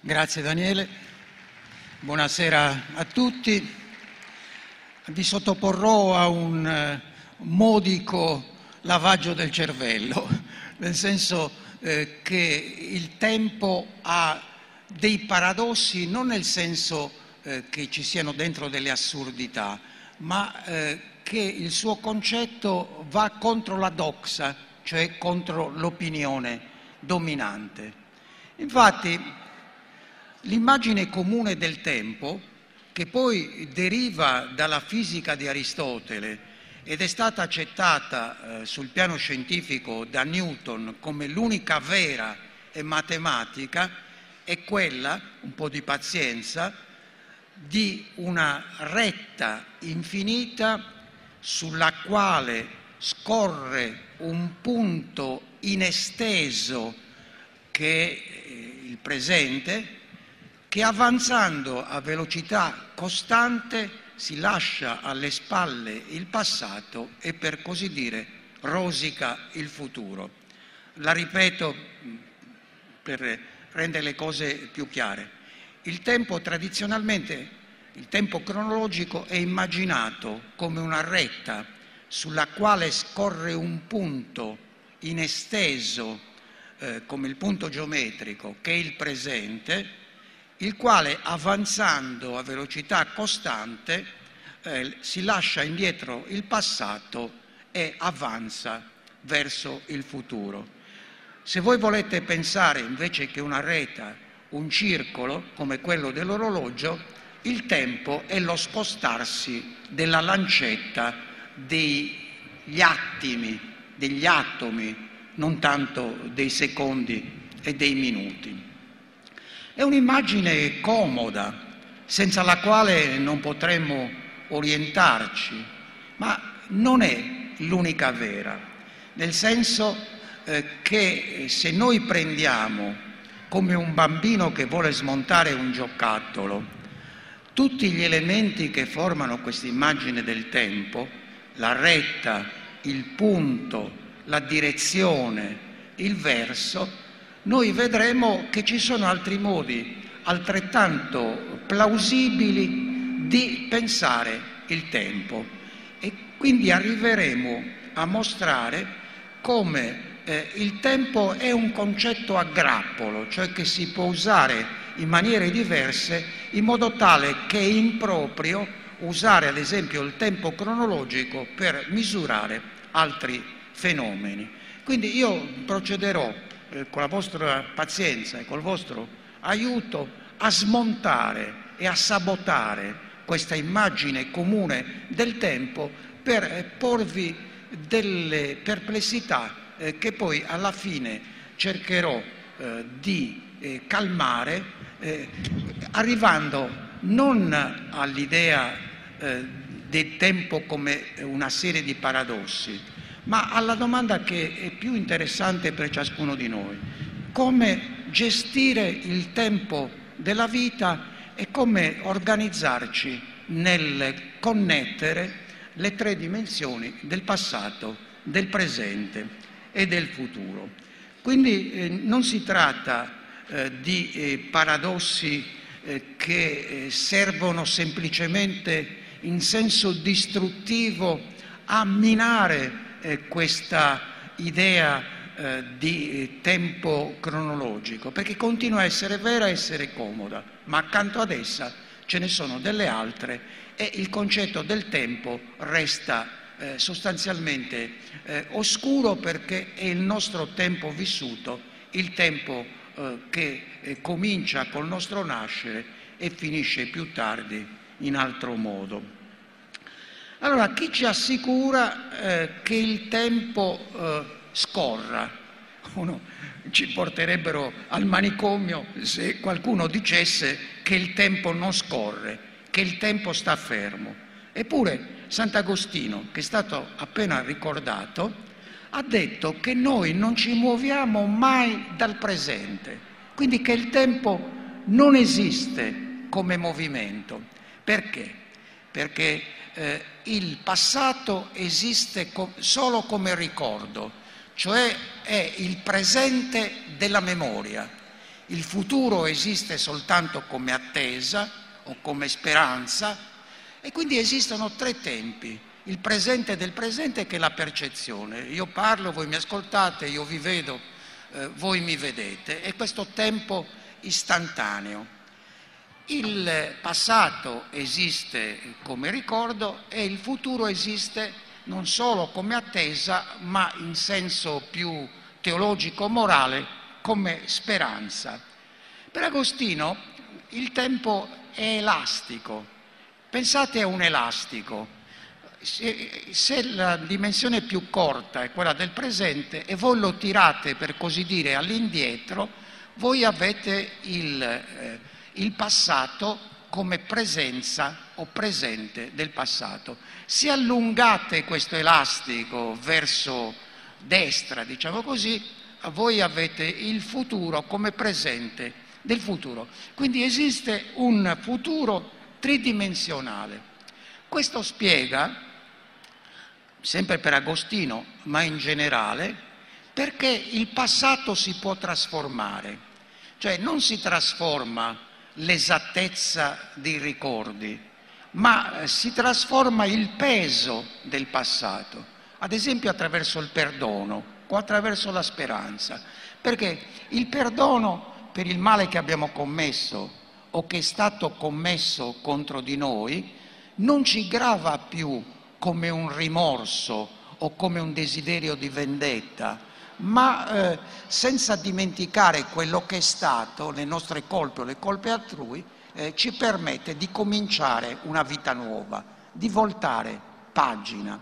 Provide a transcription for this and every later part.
Grazie Daniele, buonasera a tutti. Vi sottoporrò a un eh, modico lavaggio del cervello, nel senso eh, che il tempo ha dei paradossi, non nel senso eh, che ci siano dentro delle assurdità, ma eh, che il suo concetto va contro la doxa, cioè contro l'opinione dominante. Infatti, L'immagine comune del tempo, che poi deriva dalla fisica di Aristotele ed è stata accettata eh, sul piano scientifico da Newton come l'unica vera e matematica, è quella, un po' di pazienza, di una retta infinita sulla quale scorre un punto inesteso che è il presente, che avanzando a velocità costante si lascia alle spalle il passato e per così dire rosica il futuro. La ripeto per rendere le cose più chiare. Il tempo tradizionalmente, il tempo cronologico è immaginato come una retta sulla quale scorre un punto inesteso eh, come il punto geometrico che è il presente il quale avanzando a velocità costante eh, si lascia indietro il passato e avanza verso il futuro. Se voi volete pensare invece che una reta, un circolo come quello dell'orologio, il tempo è lo spostarsi della lancetta degli attimi, degli atomi, non tanto dei secondi e dei minuti. È un'immagine comoda, senza la quale non potremmo orientarci, ma non è l'unica vera, nel senso eh, che se noi prendiamo come un bambino che vuole smontare un giocattolo tutti gli elementi che formano questa immagine del tempo, la retta, il punto, la direzione, il verso, noi vedremo che ci sono altri modi altrettanto plausibili di pensare il tempo e quindi arriveremo a mostrare come eh, il tempo è un concetto a grappolo, cioè che si può usare in maniere diverse in modo tale che è improprio usare ad esempio il tempo cronologico per misurare altri fenomeni. Quindi io procederò eh, con la vostra pazienza e col vostro aiuto a smontare e a sabotare questa immagine comune del tempo per eh, porvi delle perplessità eh, che poi alla fine cercherò di calmare arrivando non all'idea del tempo come una serie di paradossi, ma alla domanda che è più interessante per ciascuno di noi. Come gestire il tempo della vita e come organizzarci nel connettere le tre dimensioni del passato, del presente e del futuro. Quindi eh, non si tratta eh, di eh, paradossi eh, che eh, servono semplicemente in senso distruttivo a minare eh, questa idea eh, di tempo cronologico, perché continua a essere vera e essere comoda, ma accanto ad essa ce ne sono delle altre e il concetto del tempo resta eh, sostanzialmente eh, oscuro perché è il nostro tempo vissuto, il tempo eh, che eh, comincia col nostro nascere e finisce più tardi in altro modo. Allora, chi ci assicura eh, che il tempo eh, scorra? Uno ci porterebbero al manicomio se qualcuno dicesse che il tempo non scorre, che il tempo sta fermo. Eppure Sant'Agostino, che è stato appena ricordato, ha detto che noi non ci muoviamo mai dal presente, quindi che il tempo non esiste come movimento. Perché? Perché eh, il passato esiste co- solo come ricordo, cioè è il presente della memoria. il futuro esiste soltanto come attesa o come speranza e quindi esistono tre tempi, il presente del presente che è la percezione. Io parlo, voi mi ascoltate, io vi vedo, eh, voi mi vedete, e questo tempo istantaneo. Il passato esiste come ricordo e il futuro esiste non solo come attesa, ma in senso più teologico-morale come speranza. Per Agostino il tempo è elastico. Pensate a un elastico. Se, se, la dimensione più corta è quella del presente e voi lo tirate, per così dire, all'indietro, voi avete il, eh, il passato come presenza o presente del passato. Se allungate questo elastico verso destra, diciamo così, voi avete il futuro come presente del futuro. Quindi esiste un futuro tridimensionale. Questo spiega, sempre per Agostino, ma in generale, perché il passato si può trasformare. Cioè non si trasforma l'esattezza dei ricordi, ma eh, si trasforma il peso del passato, ad esempio attraverso il perdono o attraverso la speranza, perché il perdono per il male che abbiamo commesso o che è stato commesso contro di noi non ci grava più come un rimorso o come un desiderio di vendetta, ma eh, senza dimenticare quello che è stato, le nostre colpe o le colpe altrui, eh, ci permette di cominciare una vita nuova, di voltare pagina.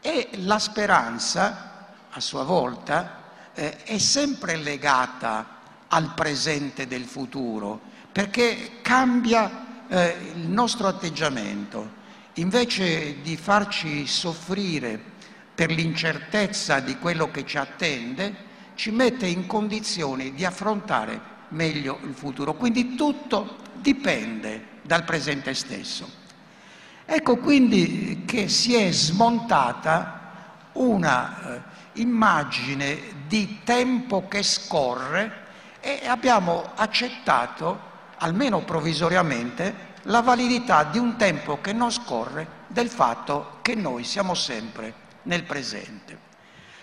E la speranza, a sua volta, eh, è sempre legata al presente del futuro, perché cambia eh, il nostro atteggiamento. Invece di farci soffrire per l'incertezza di quello che ci attende, ci mette in condizioni di affrontare meglio il futuro. Quindi tutto dipende dal presente stesso. Ecco quindi che si è smontata una eh, immagine di tempo che scorre e abbiamo accettato, almeno provvisoriamente, la validità di un tempo che non scorre del fatto che noi siamo sempre nel presente.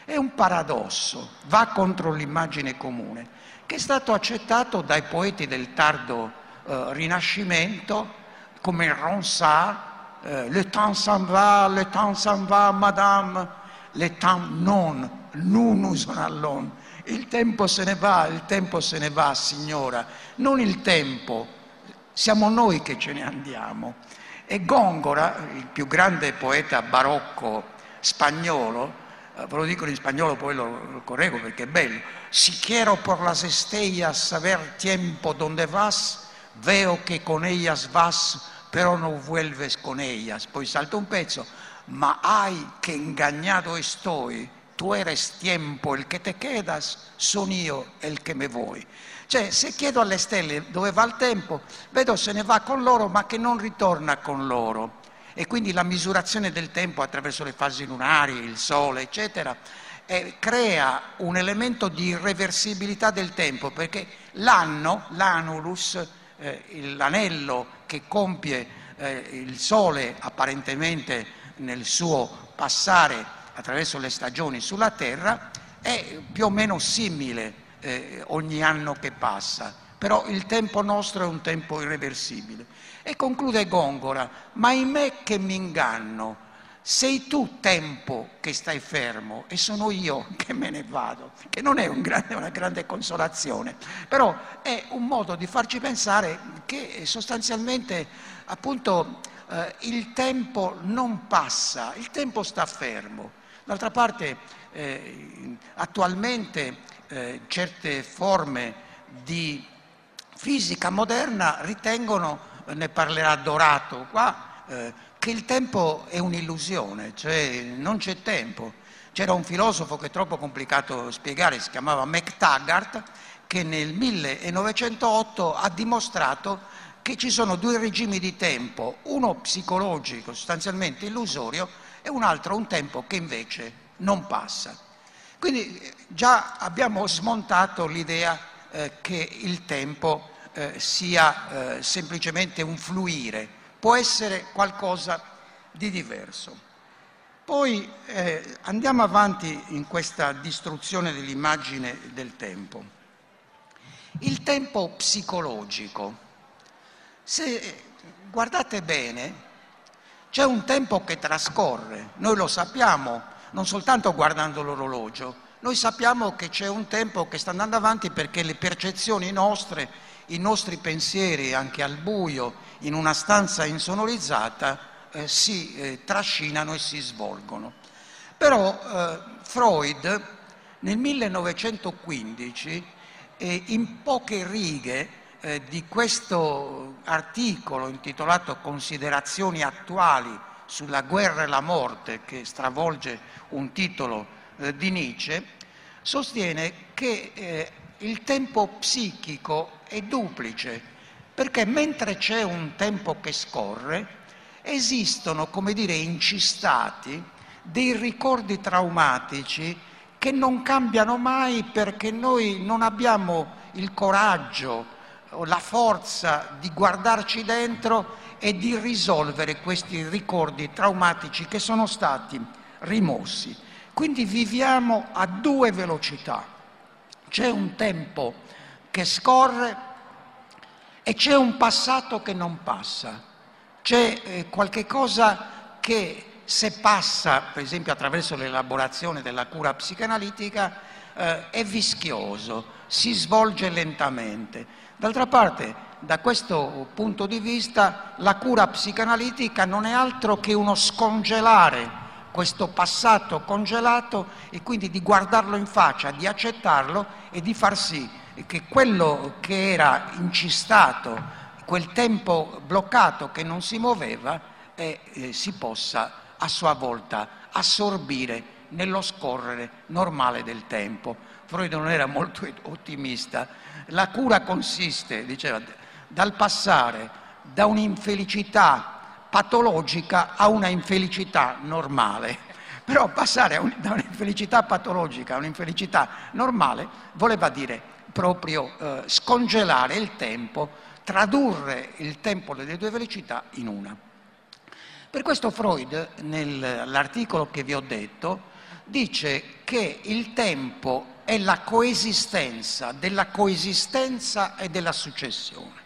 È un paradosso, va contro l'immagine comune, che è stato accettato dai poeti del tardo eh, Rinascimento come Ronsard, eh, le temps s'en va, le temps s'en va, madame, le temps non, nous en allons. Il tempo se ne va, il tempo se ne va, signora, non il tempo, siamo noi che ce ne andiamo. E Gongora, il più grande poeta barocco spagnolo, eh, ve lo dico in spagnolo poi lo, lo correggo perché è bello, si quiero por las estrellas saber tiempo donde vas, veo que con ellas vas, pero no vuelves con ellas. Poi salta un pezzo, ma ay che ingagnato estoy, tu eres tiempo el que te quedas, son io el que me voy. Cioè, se chiedo alle stelle dove va il tempo, vedo se ne va con loro, ma che non ritorna con loro e quindi la misurazione del tempo attraverso le fasi lunari, il sole, eccetera, eh, crea un elemento di irreversibilità del tempo perché l'anno, l'anulus, eh, l'anello che compie eh, il sole apparentemente nel suo passare attraverso le stagioni sulla Terra, è più o meno simile eh, ogni anno che passa, però il tempo nostro è un tempo irreversibile. E conclude Gongora, ma me che mi inganno, sei tu tempo che stai fermo e sono io che me ne vado, che non è un grande, una grande consolazione, però è un modo di farci pensare che sostanzialmente appunto eh, il tempo non passa, il tempo sta fermo. D'altra parte eh, attualmente eh, certe forme di fisica moderna ritengono ne parlerà Dorato qua, eh, che il tempo è un'illusione, cioè non c'è tempo. C'era un filosofo che è troppo complicato spiegare, si chiamava McTaggart, che nel 1908 ha dimostrato che ci sono due regimi di tempo, uno psicologico, sostanzialmente illusorio, e un altro un tempo che invece non passa. Quindi già abbiamo smontato l'idea eh, che il tempo eh, sia eh, semplicemente un fluire, può essere qualcosa di diverso. Poi eh, andiamo avanti in questa distruzione dell'immagine del tempo. Il tempo psicologico. Se guardate bene, c'è un tempo che trascorre, noi lo sappiamo, non soltanto guardando l'orologio, noi sappiamo che c'è un tempo che sta andando avanti perché le percezioni nostre, i nostri pensieri, anche al buio, in una stanza insonorizzata, eh, si eh, trascinano e si svolgono. Però eh, Freud nel 1915 eh, in poche righe eh, di questo articolo intitolato Considerazioni attuali sulla guerra e la morte, che stravolge un titolo eh, di Nietzsche, sostiene che il tempo psichico è duplice, perché mentre c'è un tempo che scorre, esistono, come dire, incistati dei ricordi traumatici che non cambiano mai perché noi non abbiamo il coraggio o la forza di guardarci dentro e di risolvere questi ricordi traumatici che sono stati rimossi. Quindi viviamo a due velocità. C'è un tempo che scorre e c'è un passato che non passa c'è eh, qualche cosa che se passa, per esempio attraverso l'elaborazione della cura psicanalitica, eh, è vischioso, si svolge lentamente. D'altra parte, da questo punto di vista, la cura psicanalitica non è altro che uno scongelare questo passato congelato e quindi di guardarlo in faccia, di accettarlo e di far sì che quello che era incistato quel tempo bloccato che non si muoveva e eh, si possa a sua volta assorbire nello scorrere normale del tempo. Freud non era molto ottimista. La cura consiste, diceva, dal passare da un'infelicità patologica a una infelicità normale. Però passare da un'infelicità patologica a un'infelicità normale voleva dire proprio eh, scongelare il tempo tradurre il tempo delle due velocità in una. Per questo Freud, nell'articolo che vi ho detto, dice che il tempo è la coesistenza della coesistenza e della successione.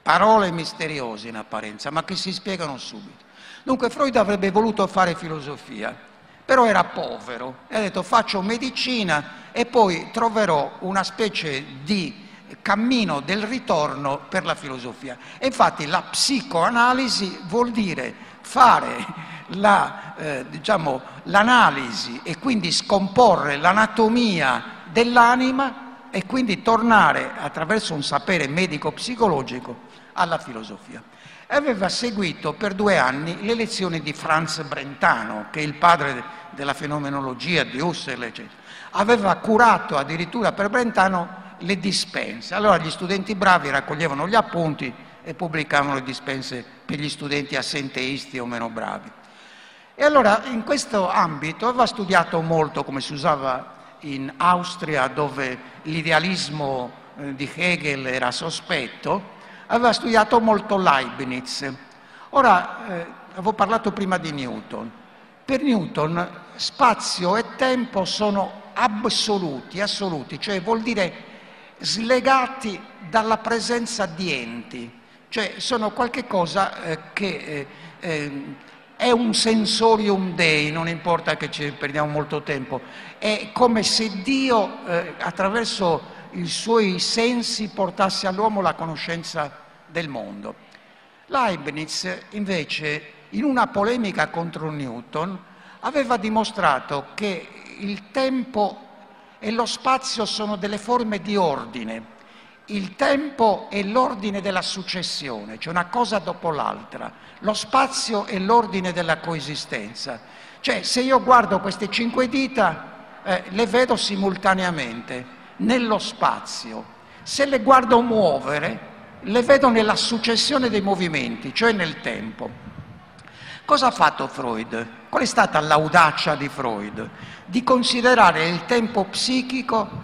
Parole misteriose in apparenza, ma che si spiegano subito. Dunque Freud avrebbe voluto fare filosofia, però era povero e ha detto faccio medicina e poi troverò una specie di cammino del ritorno per la filosofia. E infatti la psicoanalisi vuol dire fare la, eh, diciamo, l'analisi e quindi scomporre l'anatomia dell'anima e quindi tornare attraverso un sapere medico-psicologico alla filosofia. Aveva seguito per due anni le lezioni di Franz Brentano, che è il padre della fenomenologia di Husserl, eccetera. Aveva curato addirittura per Brentano le dispense. Allora gli studenti bravi raccoglievano gli appunti e pubblicavano le dispense per gli studenti assenteisti o meno bravi. E allora in questo ambito aveva studiato molto come si usava in Austria dove l'idealismo eh, di Hegel era sospetto, aveva studiato molto Leibniz. Ora, eh, avevo parlato prima di Newton. Per Newton spazio e tempo sono assoluti, assoluti, cioè vuol dire slegati dalla presenza di enti, cioè sono qualcosa eh, che eh, eh, è un sensorium dei, non importa che ci perdiamo molto tempo, è come se Dio eh, attraverso i suoi sensi portasse all'uomo la conoscenza del mondo. Leibniz invece in una polemica contro Newton aveva dimostrato che il tempo e lo spazio sono delle forme di ordine. Il tempo è l'ordine della successione, cioè una cosa dopo l'altra. Lo spazio è l'ordine della coesistenza. Cioè se io guardo queste cinque dita, eh, le vedo simultaneamente nello spazio. Se le guardo muovere, le vedo nella successione dei movimenti, cioè nel tempo. Cosa ha fatto Freud? Qual è stata l'audacia di Freud? di considerare il tempo psichico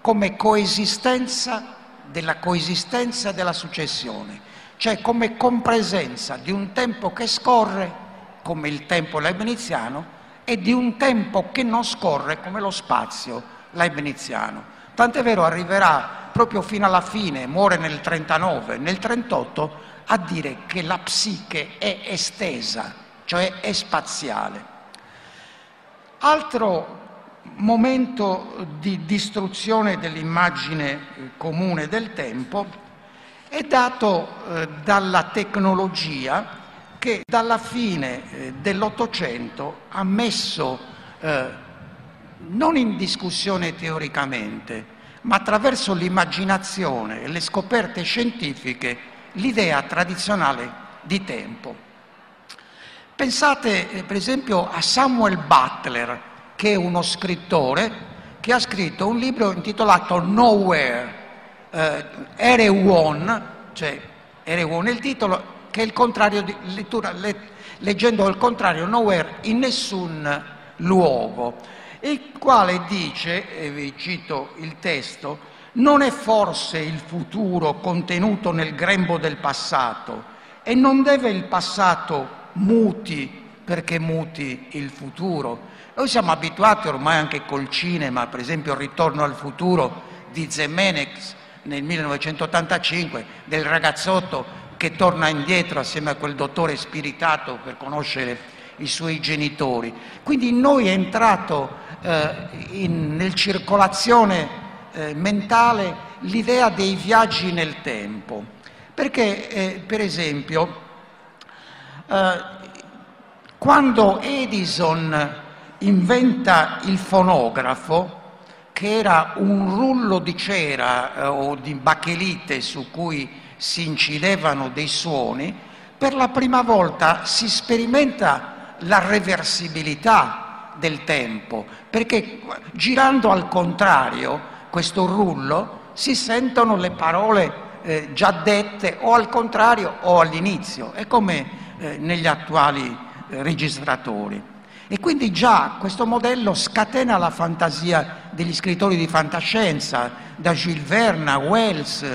come coesistenza della coesistenza della successione, cioè come compresenza di un tempo che scorre, come il tempo leibniziano, e di un tempo che non scorre come lo spazio leibniziano. Tant'è vero arriverà proprio fino alla fine, muore nel 39, nel 38, a dire che la psiche è estesa, cioè è spaziale. Altro momento di distruzione dell'immagine eh, comune del tempo è dato eh, dalla tecnologia che dalla fine eh, dell'Ottocento ha messo eh, non in discussione teoricamente, ma attraverso l'immaginazione e le scoperte scientifiche l'idea tradizionale di tempo. Pensate eh, per esempio a Samuel Butler, che è uno scrittore che ha scritto un libro intitolato Nowhere, eh, Ere One, cioè Ere One è il titolo, che è il contrario di lettura, le, leggendo il contrario, Nowhere, in nessun luogo, il quale dice, e vi cito il testo, non è forse il futuro contenuto nel grembo del passato e non deve il passato muti perché muti il futuro. Noi siamo abituati ormai anche col cinema, per esempio il Ritorno al futuro di Zemenex nel 1985, del ragazzotto che torna indietro assieme a quel dottore spiritato per conoscere i suoi genitori. Quindi in noi è entrato eh, in, nel circolazione eh, mentale l'idea dei viaggi nel tempo, perché eh, per esempio eh, quando Edison inventa il fonografo, che era un rullo di cera eh, o di bachelite su cui si incidevano dei suoni, per la prima volta si sperimenta la reversibilità del tempo, perché girando al contrario questo rullo si sentono le parole eh, già dette o al contrario o all'inizio, è come eh, negli attuali eh, registratori. E quindi già questo modello scatena la fantasia degli scrittori di fantascienza, da Jules Verne Wells,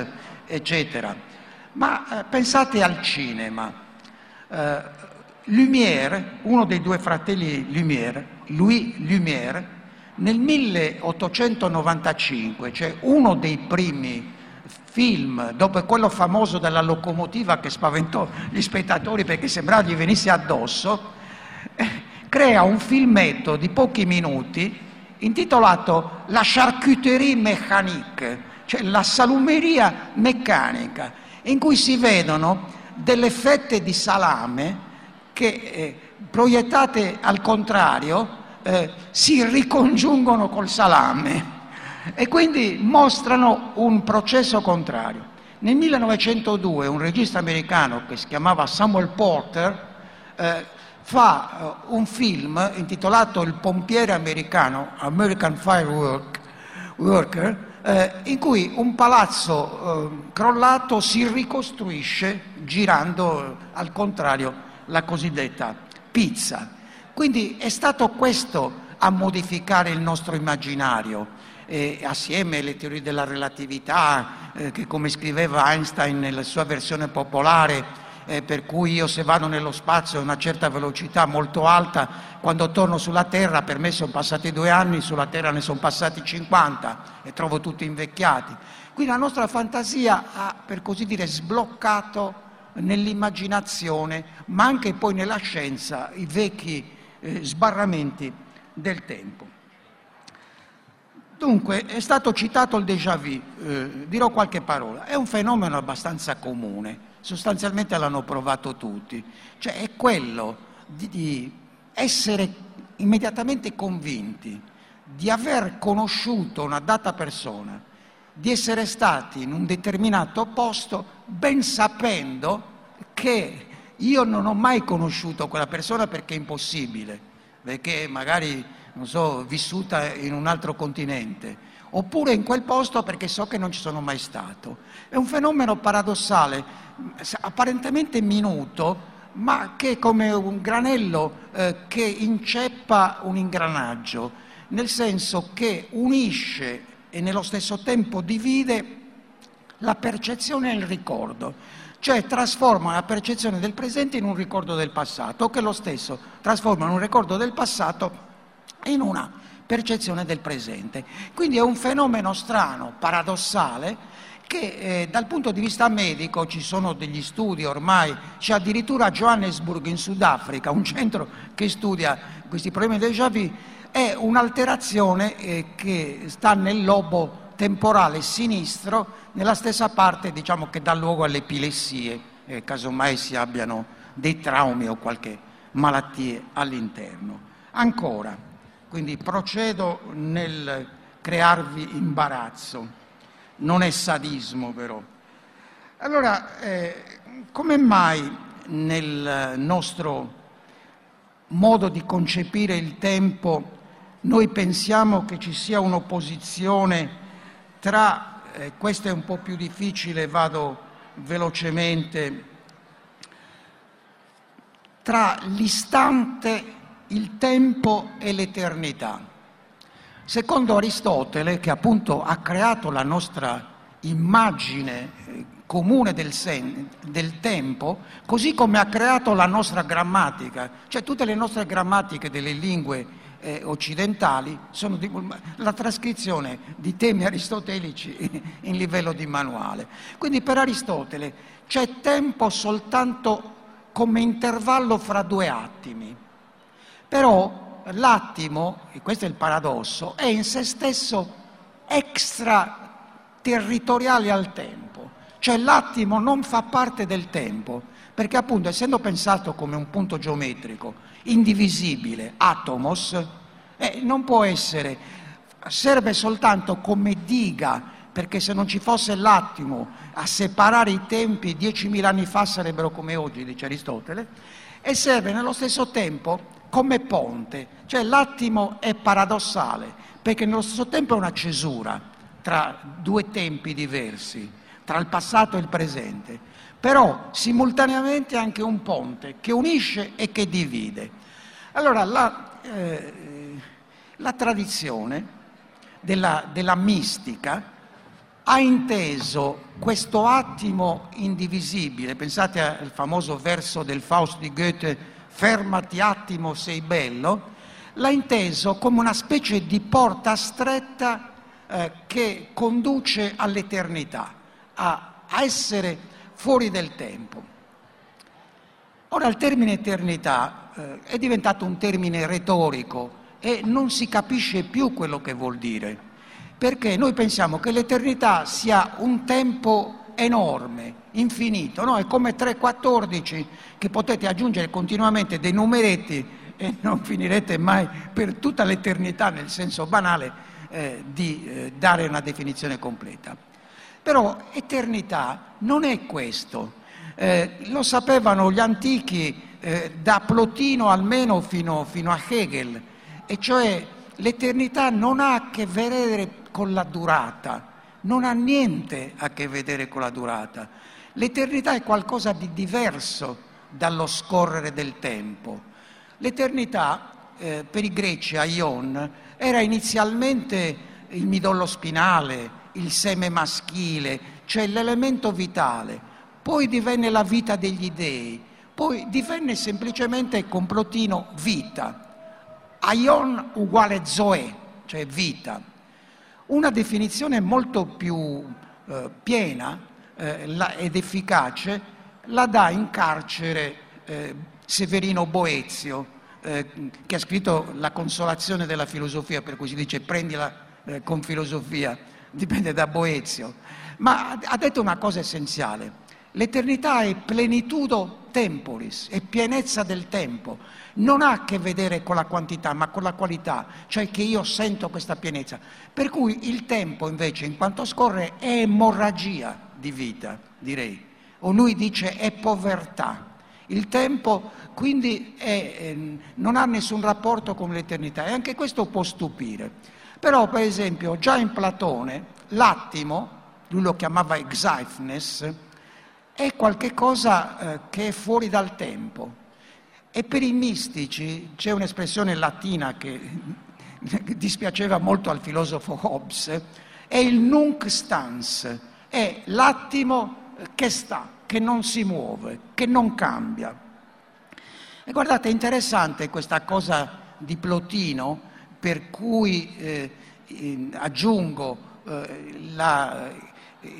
eccetera. Ma eh, pensate al cinema. Eh, Lumière, uno dei due fratelli Lumière, Louis Lumière, nel 1895, cioè uno dei primi film, dopo quello famoso della locomotiva che spaventò gli spettatori perché sembrava gli venisse addosso, eh, crea un filmetto di pochi minuti intitolato La charcuterie mécanique, cioè la salumeria meccanica, in cui si vedono delle fette di salame che eh, proiettate al contrario eh, si ricongiungono col salame e quindi mostrano un processo contrario. Nel 1902 un regista americano che si chiamava Samuel Porter eh, fa uh, un film intitolato Il pompiere americano, American Fireworker, eh, in cui un palazzo eh, crollato si ricostruisce girando eh, al contrario la cosiddetta pizza. Quindi è stato questo a modificare il nostro immaginario. assieme alle teorie della relatività, eh, che come scriveva Einstein nella sua versione popolare, eh, per cui io se vado nello spazio a una certa velocità molto alta, quando torno sulla Terra, per me sono passati due anni, sulla Terra ne sono passati 50 e trovo tutti invecchiati. Quindi la nostra fantasia ha, per così dire, sbloccato nell'immaginazione, ma anche poi nella scienza, i vecchi eh, sbarramenti del tempo. Dunque, è stato citato il déjà vu, eh, dirò qualche parola, è un fenomeno abbastanza comune sostanzialmente l'hanno provato tutti, cioè è quello di, di essere immediatamente convinti di aver conosciuto una data persona, di essere stati in un determinato posto ben sapendo che io non ho mai conosciuto quella persona perché è impossibile, perché magari, non so, vissuta in un altro continente, oppure in quel posto perché so che non ci sono mai stato. È un fenomeno paradossale apparentemente minuto, ma che è come un granello eh, che inceppa un ingranaggio, nel senso che unisce e nello stesso tempo divide la percezione e il ricordo, cioè trasforma la percezione del presente in un ricordo del passato, o che lo stesso trasforma un ricordo del passato in una percezione del presente. Quindi è un fenomeno strano, paradossale, che eh, dal punto di vista medico ci sono degli studi ormai, c'è addirittura a Johannesburg in Sudafrica, un centro che studia questi problemi del déjà vu, è un'alterazione eh, che sta nel lobo temporale sinistro, nella stessa parte diciamo, che dà luogo alle epilessie, eh, casomai si abbiano dei traumi o qualche malattia all'interno. Ancora, quindi procedo nel crearvi imbarazzo non è sadismo però. Allora, eh, come mai nel nostro modo di concepire il tempo noi pensiamo che ci sia un'opposizione tra, eh, questo è un po' più difficile, vado velocemente, tra l'istante, il tempo e l'eternità. Secondo Aristotele, che appunto ha creato la nostra immagine eh, comune del, sen, del, tempo, così come ha creato la nostra grammatica, cioè tutte le nostre grammatiche delle lingue eh, occidentali sono di, la trascrizione di temi aristotelici in livello di manuale. Quindi per Aristotele c'è tempo soltanto come intervallo fra due attimi, però l'attimo, e questo è il paradosso, è in se stesso extraterritoriale al tempo, cioè l'attimo non fa parte del tempo, perché appunto essendo pensato come un punto geometrico indivisibile, atomos, eh, non può essere, serve soltanto come diga, perché se non ci fosse l'attimo a separare i tempi, 10.000 anni fa sarebbero come oggi, dice Aristotele, e serve nello stesso tempo come ponte, cioè l'attimo è paradossale perché nello stesso tempo è una cesura tra due tempi diversi, tra il passato e il presente, però simultaneamente anche un ponte che unisce e che divide. Allora la, eh, la tradizione della, della mistica ha inteso questo attimo indivisibile, pensate al famoso verso del Faust di Goethe, fermati attimo, sei bello, l'ha inteso come una specie di porta stretta eh, che conduce all'eternità, a, a essere fuori del tempo. Ora il termine eternità eh, è diventato un termine retorico e non si capisce più quello che vuol dire, perché noi pensiamo che l'eternità sia un tempo enorme, infinito, no? è come 3,14 che potete aggiungere continuamente dei numeretti e non finirete mai per tutta l'eternità, nel senso banale, eh, di eh, dare una definizione completa. Però eternità non è questo. Eh, lo sapevano gli antichi eh, da Plotino almeno fino, fino a Hegel, e cioè l'eternità non ha a che vedere con la durata, non ha niente a che vedere con la durata. L'eternità è qualcosa di diverso dallo scorrere del tempo. L'eternità eh, per i greci a Ion era inizialmente il midollo spinale, il seme maschile, cioè l'elemento vitale, poi divenne la vita degli dei, poi divenne semplicemente complotino vita. Aion uguale zoe, cioè vita. Una definizione molto più eh, piena eh, la, ed efficace la dà in carcere eh, Severino Boezio, eh, che ha scritto La consolazione della filosofia, per cui si dice prendila eh, con filosofia, dipende da Boezio. Ma ha detto una cosa essenziale, l'eternità è plenitudo temporis, è pienezza del tempo non ha a che vedere con la quantità, ma con la qualità, cioè che io sento questa pienezza. Per cui il tempo invece, in quanto scorre, è emorragia di vita, direi. O lui dice è povertà. Il tempo quindi è, eh, non ha nessun rapporto con l'eternità e anche questo può stupire. Però, per esempio, già in Platone, l'attimo, lui lo chiamava exaifnes, è qualcosa eh, che è fuori dal tempo e per i mistici c'è un'espressione latina che dispiaceva molto al filosofo Hobbes, è il nunc stans, è l'attimo che sta, che non si muove, che non cambia. E guardate, è interessante questa cosa di Plotino, per cui eh, aggiungo eh,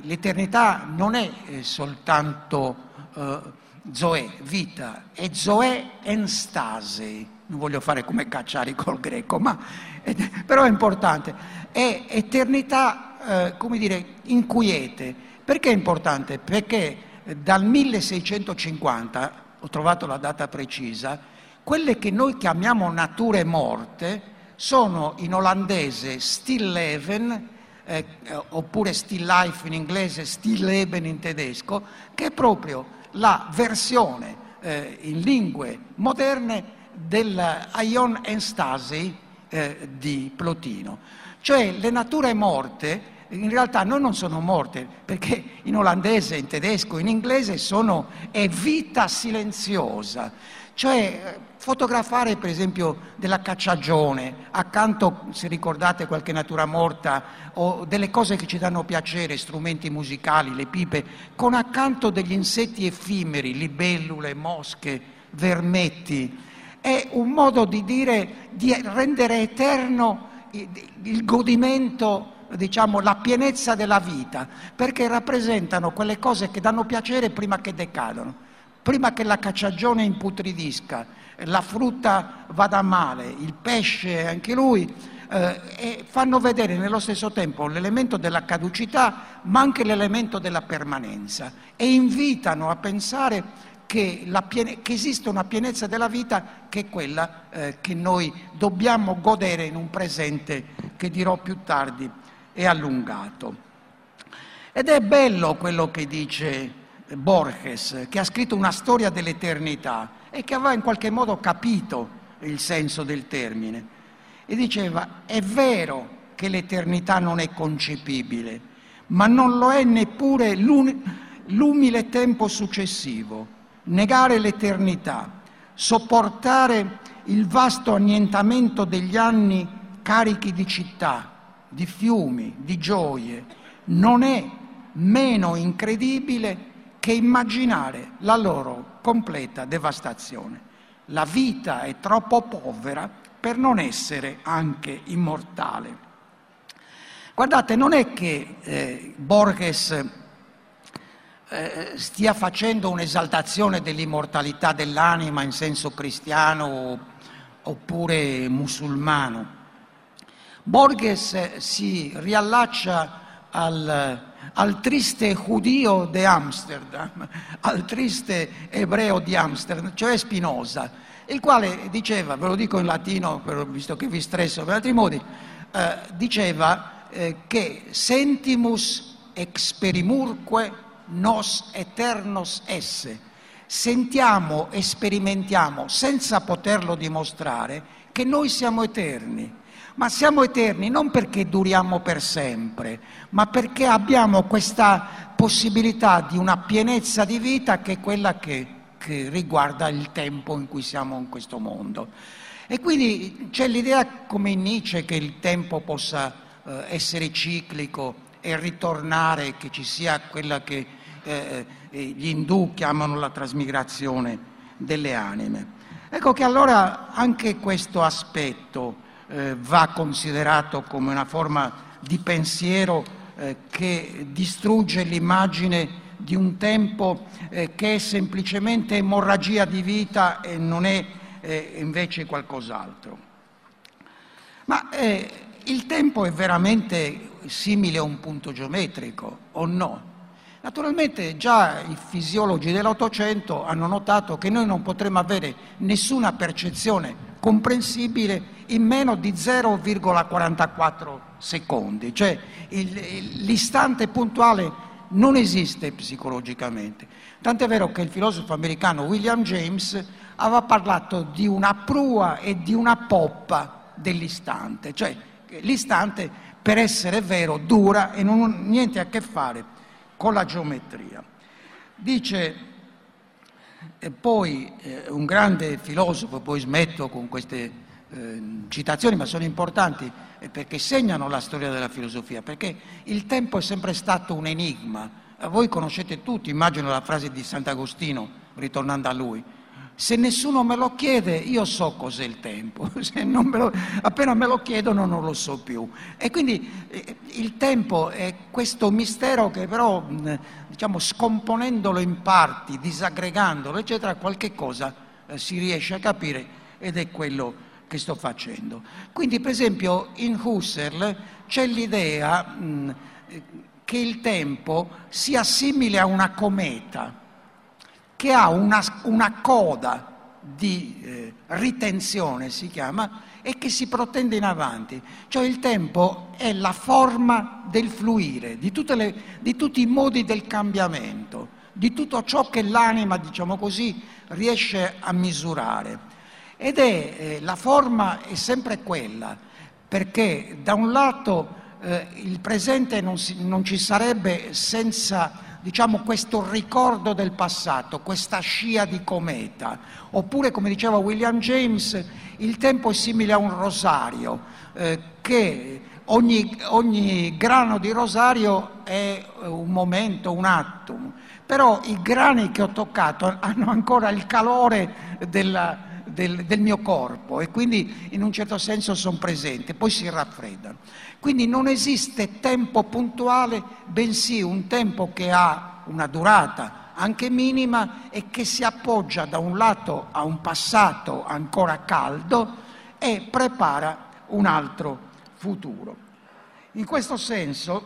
l'eternità non è eh, soltanto eh, zoe, vita, è zoe enstase. Non voglio fare come cacciari col greco, ma però è importante. È eternità, eh, come dire, inquiete. Perché è importante? Perché dal 1650, ho trovato la data precisa, quelle che noi chiamiamo nature morte sono in olandese stillleven, eh, oppure still life in inglese, stilleben in tedesco, che è proprio la versione eh, in lingue moderne dell'Aion Enstasi eh, di Plotino. Cioè le nature morte in realtà noi non sono morte, perché in olandese, in tedesco, in inglese sono è vita silenziosa. Cioè fotografare per esempio della cacciagione, accanto, se ricordate qualche natura morta, o delle cose che ci danno piacere, strumenti musicali, le pipe, con accanto degli insetti effimeri, libellule, mosche, vermetti, è un modo di dire, di rendere eterno il godimento diciamo, la pienezza della vita, perché rappresentano quelle cose che danno piacere prima che decadono, prima che la cacciagione imputridisca, la frutta vada male, il pesce anche lui, eh, fanno vedere nello stesso tempo l'elemento della caducità, ma anche l'elemento della permanenza e invitano a pensare che, piene, che, esiste una pienezza della vita che è quella eh, che noi dobbiamo godere in un presente che dirò più tardi è allungato. Ed è bello quello che dice Borges, che ha scritto una storia dell'eternità e che aveva in qualche modo capito il senso del termine. E diceva, è vero che l'eternità non è concepibile, ma non lo è neppure l'umile tempo successivo. Negare l'eternità, sopportare il vasto annientamento degli anni carichi di città, di fiumi, di gioie, non è meno incredibile che immaginare la loro completa devastazione. La vita è troppo povera per non essere anche immortale. Guardate, non è che eh, Borges eh, stia facendo un'esaltazione dell'immortalità dell'anima in senso cristiano oppure musulmano Borges si riallaccia al, al triste giudio di Amsterdam, al triste ebreo di Amsterdam, cioè Spinoza, il quale diceva, ve lo dico in latino visto che vi stresso per altri modi, eh, diceva eh, che sentimus experimurque nos eternos esse, sentiamo e sperimentiamo senza poterlo dimostrare che noi siamo eterni ma siamo eterni non perché duriamo per sempre, ma perché abbiamo questa possibilità di una pienezza di vita che è quella che, che riguarda il tempo in cui siamo in questo mondo. E quindi c'è l'idea come in Nietzsche che il tempo possa eh, essere ciclico e ritornare, che ci sia quella che eh, eh gli indù chiamano la trasmigrazione delle anime. Ecco che allora anche questo aspetto eh, va considerato come una forma di pensiero eh, che distrugge l'immagine di un tempo eh, che è semplicemente emorragia di vita e non è eh, invece qualcos'altro. Ma eh, il tempo è veramente simile a un punto geometrico o no? Naturalmente già i fisiologi dell'Ottocento hanno notato che noi non potremo avere nessuna percezione comprensibile in meno di 0,44 secondi, cioè il, l'istante puntuale non esiste psicologicamente. Tant'è vero che il filosofo americano William James aveva parlato di una prua e di una poppa dell'istante, cioè l'istante per essere vero dura e non ha niente a che fare con la geometria. Dice eh, poi eh, un grande filosofo, poi smetto con queste eh, citazioni, ma sono importanti perché segnano la storia della filosofia, perché il tempo è sempre stato un enigma. Voi conoscete tutti, immagino la frase di Sant'Agostino, ritornando a lui, se nessuno me lo chiede, io so cos'è il tempo, me lo, appena me lo chiedono non lo so più. E quindi eh, il tempo è questo mistero che però, diciamo, scomponendolo in parti, disaggregandolo, eccetera, qualche cosa eh, si riesce a capire ed è quello che sto facendo. Quindi, per esempio, in Husserl c'è l'idea mh, che il tempo sia simile a una cometa che ha una, una coda di eh, ritenzione, si chiama, e che si protende in avanti. Cioè il tempo è la forma del fluire, di, le, di tutti i modi del cambiamento, di tutto ciò che l'anima, diciamo così, riesce a misurare. Ed è eh, la forma è sempre quella, perché da un lato eh, il presente non, si, non ci sarebbe senza diciamo, questo ricordo del passato, questa scia di cometa. Oppure, come diceva William James, il tempo è simile a un rosario, eh, che ogni, ogni, grano di rosario è un momento, un attimo. Però i grani che ho toccato hanno ancora il calore della, del, del, mio corpo e quindi in un certo senso sono presenti, poi si raffreddano. Quindi non esiste tempo puntuale, bensì un tempo che ha una durata anche minima e che si appoggia da un lato a un passato ancora caldo e prepara un altro futuro. In questo senso,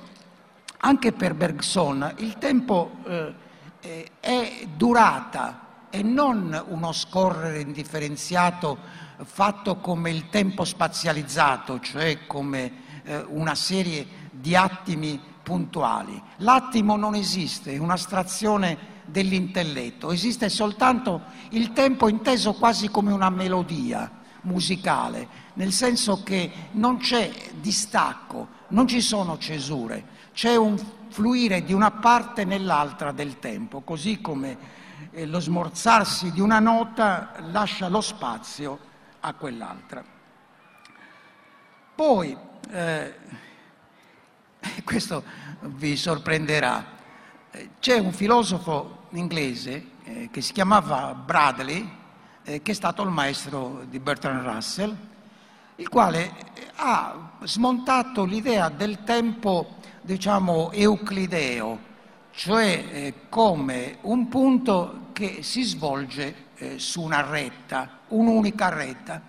anche per Bergson, il tempo eh, è durata e non uno scorrere indifferenziato fatto come il tempo spazializzato, cioè come eh, una serie di attimi puntuali. L'attimo non esiste, è un'astrazione dell'intelletto, esiste soltanto il tempo inteso quasi come una melodia musicale, nel senso che non c'è distacco, non ci sono cesure, c'è un fluire di una parte nell'altra del tempo, così come eh, lo smorzarsi di una nota lascia lo spazio a quell'altra. Poi eh, questo vi sorprenderà. C'è un filosofo inglese eh, che si chiamava Bradley, eh, che è stato il maestro di Bertrand Russell, il quale eh, ha smontato l'idea del tempo, diciamo, euclideo, cioè eh, come un punto che si svolge eh, su una retta, un'unica retta,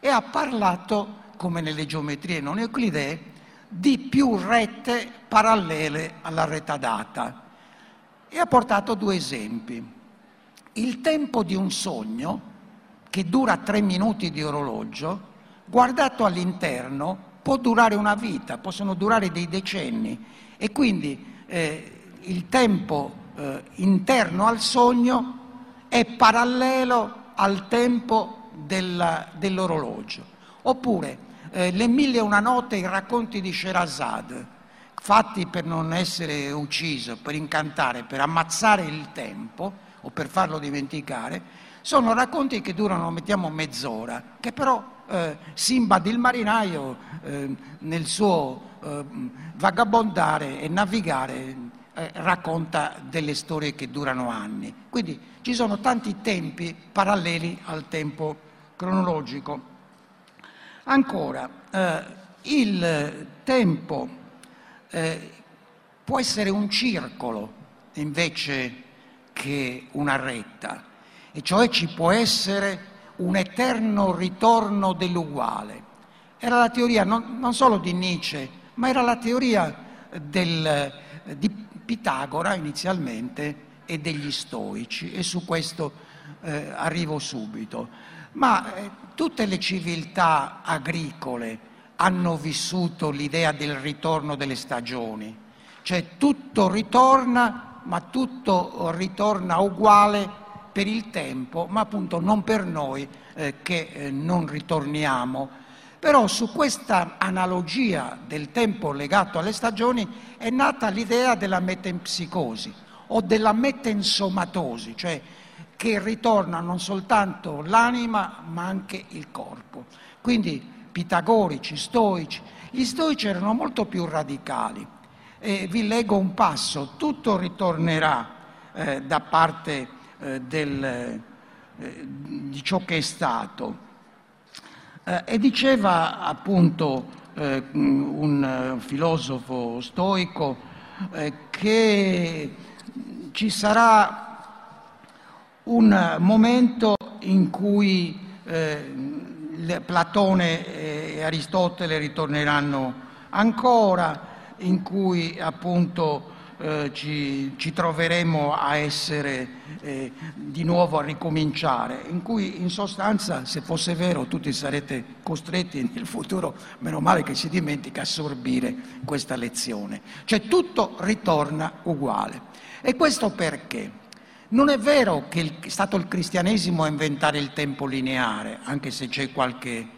e ha parlato come nelle geometrie non euclidee, di più rette parallele alla retta data. E ha portato due esempi. Il tempo di un sogno, che dura tre minuti di orologio, guardato all'interno può durare una vita, possono durare dei decenni e quindi eh, il tempo eh, interno al sogno è parallelo al tempo della, dell'orologio. Oppure eh, Le mille e una notte, i racconti di Sherazade, fatti per non essere ucciso, per incantare, per ammazzare il tempo o per farlo dimenticare, sono racconti che durano, mettiamo, mezz'ora, che però eh, Simbad il marinaio eh, nel suo eh, vagabondare e navigare eh, racconta delle storie che durano anni. Quindi ci sono tanti tempi paralleli al tempo cronologico. Ancora, eh, il tempo eh, può essere un circolo invece che una retta, e cioè ci può essere un eterno ritorno dell'uguale. Era la teoria non, non solo di Nietzsche, ma era la teoria del, di Pitagora inizialmente e degli stoici, e su questo eh, arrivo subito. Ma eh, tutte le civiltà agricole hanno vissuto l'idea del ritorno delle stagioni, cioè tutto ritorna, ma tutto ritorna uguale per il tempo, ma appunto non per noi eh, che eh, non ritorniamo. Però su questa analogia del tempo legato alle stagioni è nata l'idea della metempsicosi o della metensomatosi, cioè che ritorna non soltanto l'anima ma anche il corpo. quindi pitagorici, stoici. Gli stoici erano molto più radicali. E vi leggo un passo, tutto ritornerà eh, da parte eh, del, eh, di ciò che è stato. Eh, e diceva appunto eh, un filosofo stoico eh, che ci sarà un momento in cui eh, Platone e Aristotele ritorneranno ancora, in cui appunto eh, ci, ci, troveremo a essere eh, di nuovo a ricominciare, in cui in sostanza, se fosse vero, tutti sarete costretti nel futuro, meno male che si dimentica, assorbire questa lezione. Cioè tutto ritorna uguale. E questo perché? Non è vero che è stato il cristianesimo a inventare il tempo lineare, anche se c'è qualche...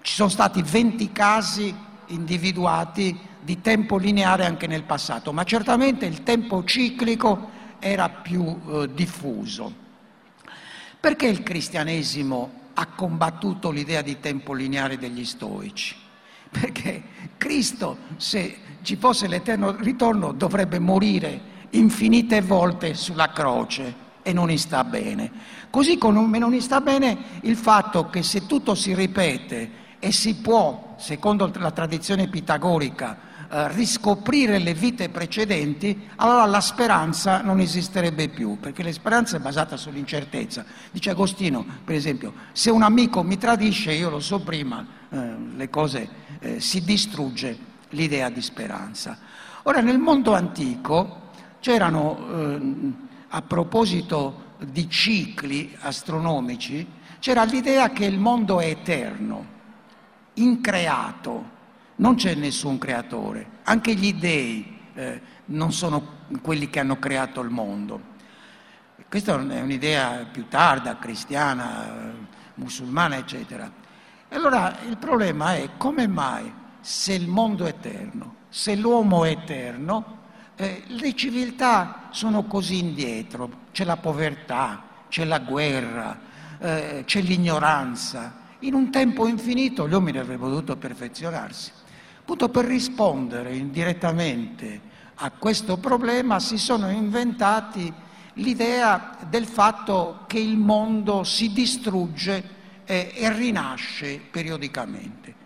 Ci sono stati 20 casi individuati di tempo lineare anche nel passato, ma certamente il tempo ciclico era più eh, diffuso. Perché il cristianesimo ha combattuto l'idea di tempo lineare degli stoici? Perché Cristo, se ci fosse l'eterno ritorno, dovrebbe morire infinite volte sulla croce e non gli sta bene. Così come non gli sta bene il fatto che se tutto si ripete e si può, secondo la tradizione pitagorica, eh, riscoprire le vite precedenti, allora la speranza non esisterebbe più, perché la speranza è basata sull'incertezza. Dice Agostino, per esempio, se un amico mi tradisce, io lo so prima, eh, le cose eh, si distrugge l'idea di speranza. Ora, nel mondo antico c'erano, eh, a proposito di cicli astronomici, c'era l'idea che il mondo è eterno, increato, non c'è nessun creatore, anche gli dei eh, non sono quelli che hanno creato il mondo. Questa è un'idea più tarda, cristiana, musulmana, eccetera. Allora il problema è come mai se il mondo è eterno, se l'uomo è eterno, eh, le civiltà sono così indietro, c'è la povertà, c'è la guerra, eh, c'è l'ignoranza. In un tempo infinito gli uomini avrebbero dovuto perfezionarsi. Appunto per rispondere indirettamente a questo problema si sono inventati l'idea del fatto che il mondo si distrugge e, e rinasce periodicamente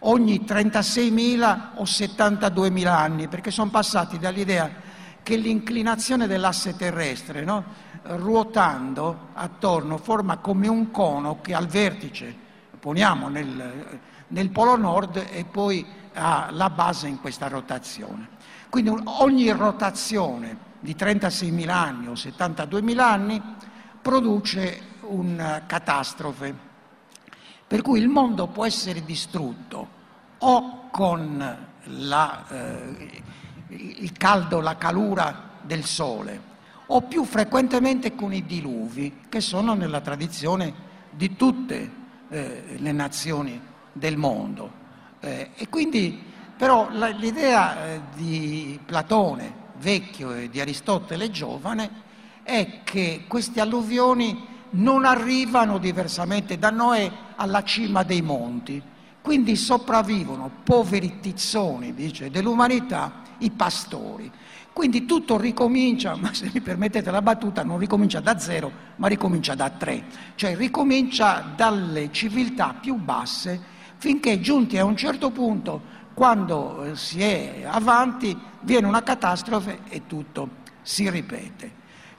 ogni 36.000 o 72.000 anni, perché sono passati dall'idea che l'inclinazione dell'asse terrestre, no? ruotando attorno, forma come un cono che al vertice poniamo nel, nel polo nord e poi ha la base in questa rotazione. Quindi ogni rotazione di 36.000 anni o 72.000 anni produce una catastrofe per cui il mondo può essere distrutto o con la, eh, il caldo, la calura del sole, o più frequentemente con i diluvi, che sono nella tradizione di tutte eh, le nazioni del mondo. Eh, e quindi, però, la, l'idea eh, di Platone vecchio e di Aristotele giovane è che queste alluvioni non arrivano diversamente da noi alla cima dei monti, quindi sopravvivono poveri tizzoni, dice, dell'umanità, i pastori. Quindi tutto ricomincia, ma se mi permettete la battuta, non ricomincia da zero, ma ricomincia da tre, cioè ricomincia dalle civiltà più basse finché giunti a un certo punto, quando eh, si è avanti, viene una catastrofe e tutto si ripete.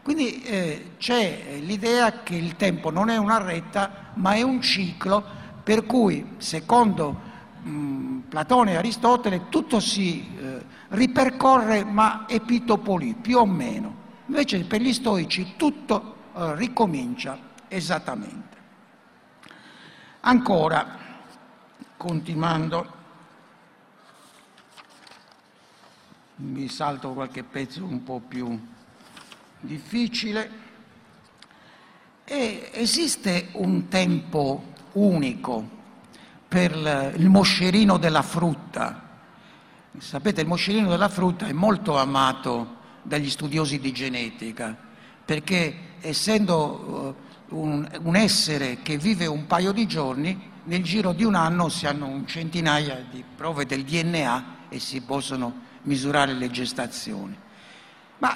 Quindi eh, c'è l'idea che il tempo non è una retta, ma è un ciclo per cui, secondo mh, Platone e Aristotele, tutto si eh, ripercorre ma epitopoli, più o meno. Invece per gli stoici tutto eh, ricomincia esattamente. Ancora, continuando, mi salto qualche pezzo un po' più difficile e esiste un tempo unico per il moscerino della frutta. Sapete, il moscerino della frutta è molto amato dagli studiosi di genetica perché essendo uh, un, un essere che vive un paio di giorni nel giro di un anno si hanno un centinaia di prove del DNA e si possono misurare le gestazioni. Ma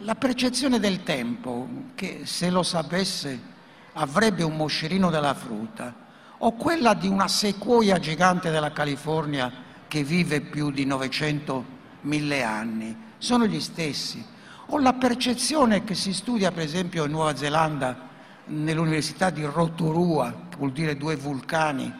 la percezione del tempo, che se lo sapesse avrebbe un moscerino della frutta, o quella di una sequoia gigante della California che vive più di 900.000 anni, sono gli stessi. O la percezione che si studia per esempio in Nuova Zelanda nell'università di Rotorua, che vuol dire due vulcani,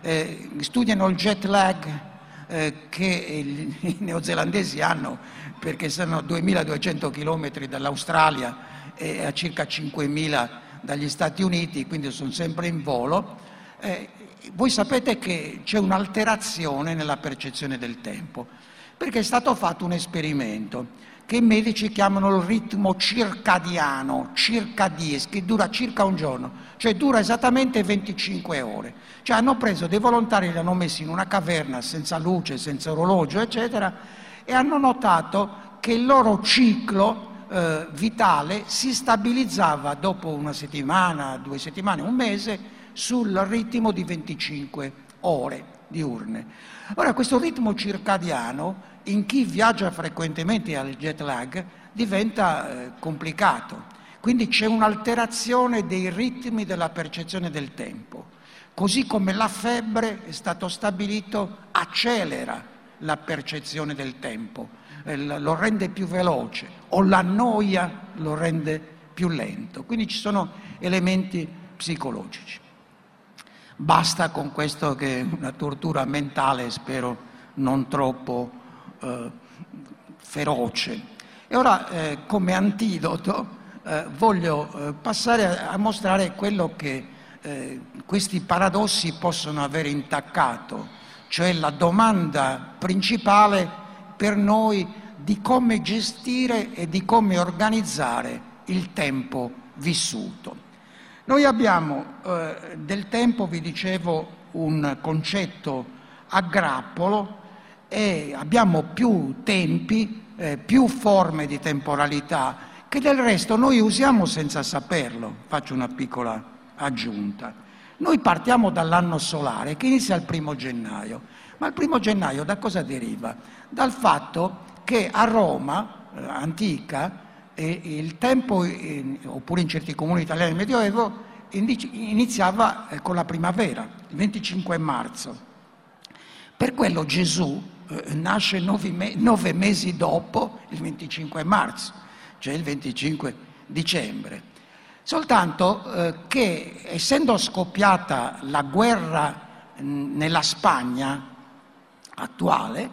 eh, studiano il jet lag eh, che i neozelandesi hanno perché a 2200 km dall'Australia e a circa 5000 dagli Stati Uniti, quindi sono sempre in volo. Eh, voi sapete che c'è un'alterazione nella percezione del tempo, perché è stato fatto un esperimento che i medici chiamano il ritmo circadiano, circadies, che dura circa un giorno, cioè dura esattamente 25 ore. Cioè hanno preso dei volontari, li hanno messi in una caverna senza luce, senza orologio, eccetera, e hanno notato che il loro ciclo eh, vitale si stabilizzava dopo una settimana, due settimane, un mese, sul ritmo di 25 ore diurne. Ora, questo ritmo circadiano in chi viaggia frequentemente al jet lag diventa eh, complicato. Quindi c'è un'alterazione dei ritmi della percezione del tempo. Così come la febbre, è stato stabilito, accelera la percezione del tempo, eh, lo rende più veloce, o la noia lo rende più lento. Quindi ci sono elementi psicologici. Basta con questo che è una tortura mentale, spero non troppo eh, feroce. E ora eh, come antidoto eh, voglio eh, passare a, a, mostrare quello che eh, questi paradossi possono aver intaccato, cioè la domanda principale per noi di come gestire e di come organizzare il tempo vissuto. Noi abbiamo eh, del tempo, vi dicevo, un concetto a grappolo e abbiamo più tempi, eh, più forme di temporalità che del resto noi usiamo senza saperlo. Faccio una piccola aggiunta. Noi partiamo dall'anno solare che inizia il primo gennaio, ma il primo gennaio da cosa deriva? Dal fatto che a Roma eh, antica il tempo, oppure in certi comuni italiani del Medioevo, iniziava eh, con la primavera, il 25 marzo. Per quello Gesù eh, nasce nove mesi dopo il 25 marzo, cioè il 25 dicembre. Soltanto eh, che essendo scoppiata la guerra mh, nella Spagna attuale,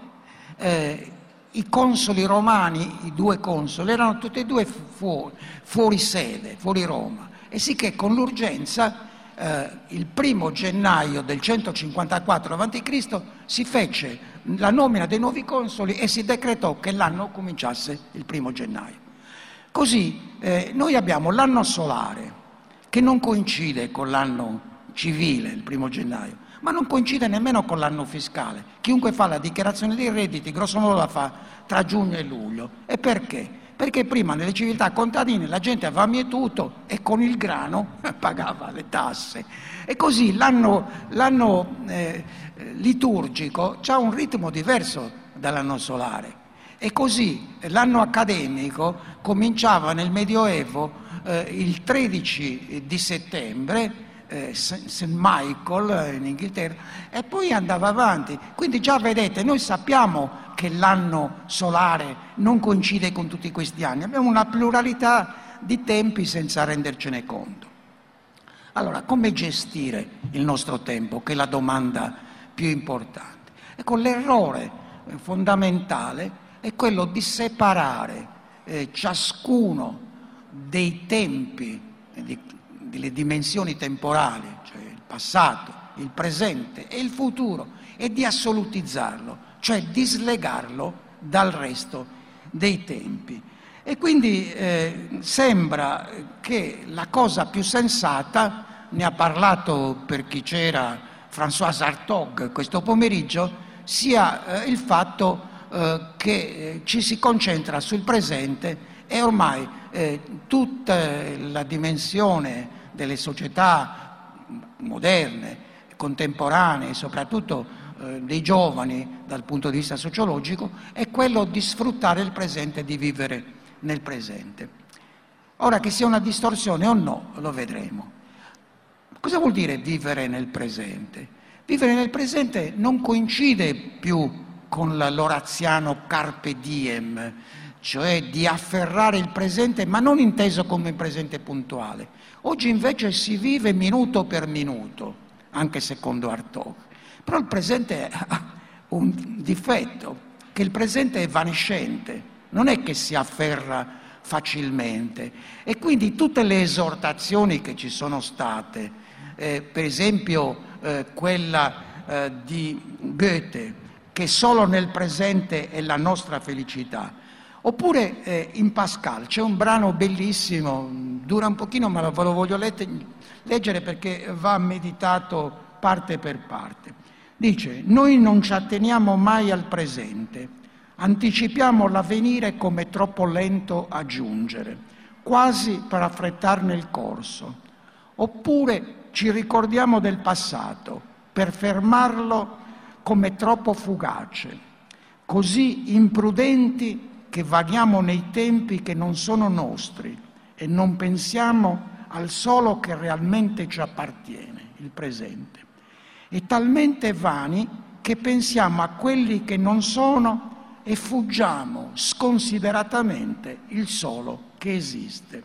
eh, i consoli romani, i due consoli, erano tutti e due fuori, fuori sede, fuori Roma, e sì che con l'urgenza eh, il primo gennaio del 154 a.C. si fece la nomina dei nuovi consoli e si decretò che l'anno cominciasse il primo gennaio. Così eh, noi abbiamo l'anno solare che non coincide con l'anno civile, il primo gennaio, ma non coincide nemmeno con l'anno fiscale. Chiunque fa la dichiarazione dei redditi, grosso modo la fa tra giugno e luglio. E perché? Perché prima nelle civiltà contadine la gente aveva mietuto e con il grano pagava le tasse. E così l'anno, l'anno eh, liturgico ha un ritmo diverso dall'anno solare. E così l'anno accademico cominciava nel Medioevo eh, il 13 di settembre, eh, St. Michael in Inghilterra, e poi andava avanti. Quindi già vedete, noi sappiamo che l'anno solare non coincide con tutti questi anni, abbiamo una pluralità di tempi senza rendercene conto. Allora, come gestire il nostro tempo, che è la domanda più importanti. Ecco, l'errore fondamentale è quello di separare eh, ciascuno dei tempi, di, delle dimensioni temporali, cioè il passato, il presente e il futuro, e di assolutizzarlo, cioè dislegarlo dal resto dei tempi. E quindi eh, sembra che la cosa più sensata, ne ha parlato per chi c'era François Hartog questo pomeriggio sia eh, il fatto eh, che eh, ci si concentra sul presente e ormai eh, tutta la dimensione delle società moderne, contemporanei, soprattutto eh, dei giovani dal punto di vista sociologico, è quello di sfruttare il presente di vivere nel presente. Ora che sia una distorsione o no, lo vedremo. Cosa vuol dire vivere nel presente? Vivere nel presente non coincide più con l'oraziano carpe diem, cioè di afferrare il presente, ma non inteso come presente puntuale. Oggi invece si vive minuto per minuto, anche secondo Artaud. Però il presente ha un difetto, che il presente è evanescente, non è che si afferra facilmente. E quindi tutte le esortazioni che ci sono state, eh, per esempio eh, quella eh, di Goethe, che solo nel presente è la nostra felicità, oppure eh, in Pascal c'è un brano bellissimo, dura un pochino ma ve lo voglio leggere perché va meditato parte per parte. Dice, noi non ci atteniamo mai al presente Anticipiamo l'avvenire come troppo lento a giungere, quasi per affrettarne il corso. Oppure ci ricordiamo del passato per fermarlo come troppo fugace, così imprudenti che vaghiamo nei tempi che non sono nostri e non pensiamo al solo che realmente ci appartiene, il presente. E talmente vani che pensiamo a quelli che non sono e fuggiamo sconsideratamente il solo che esiste.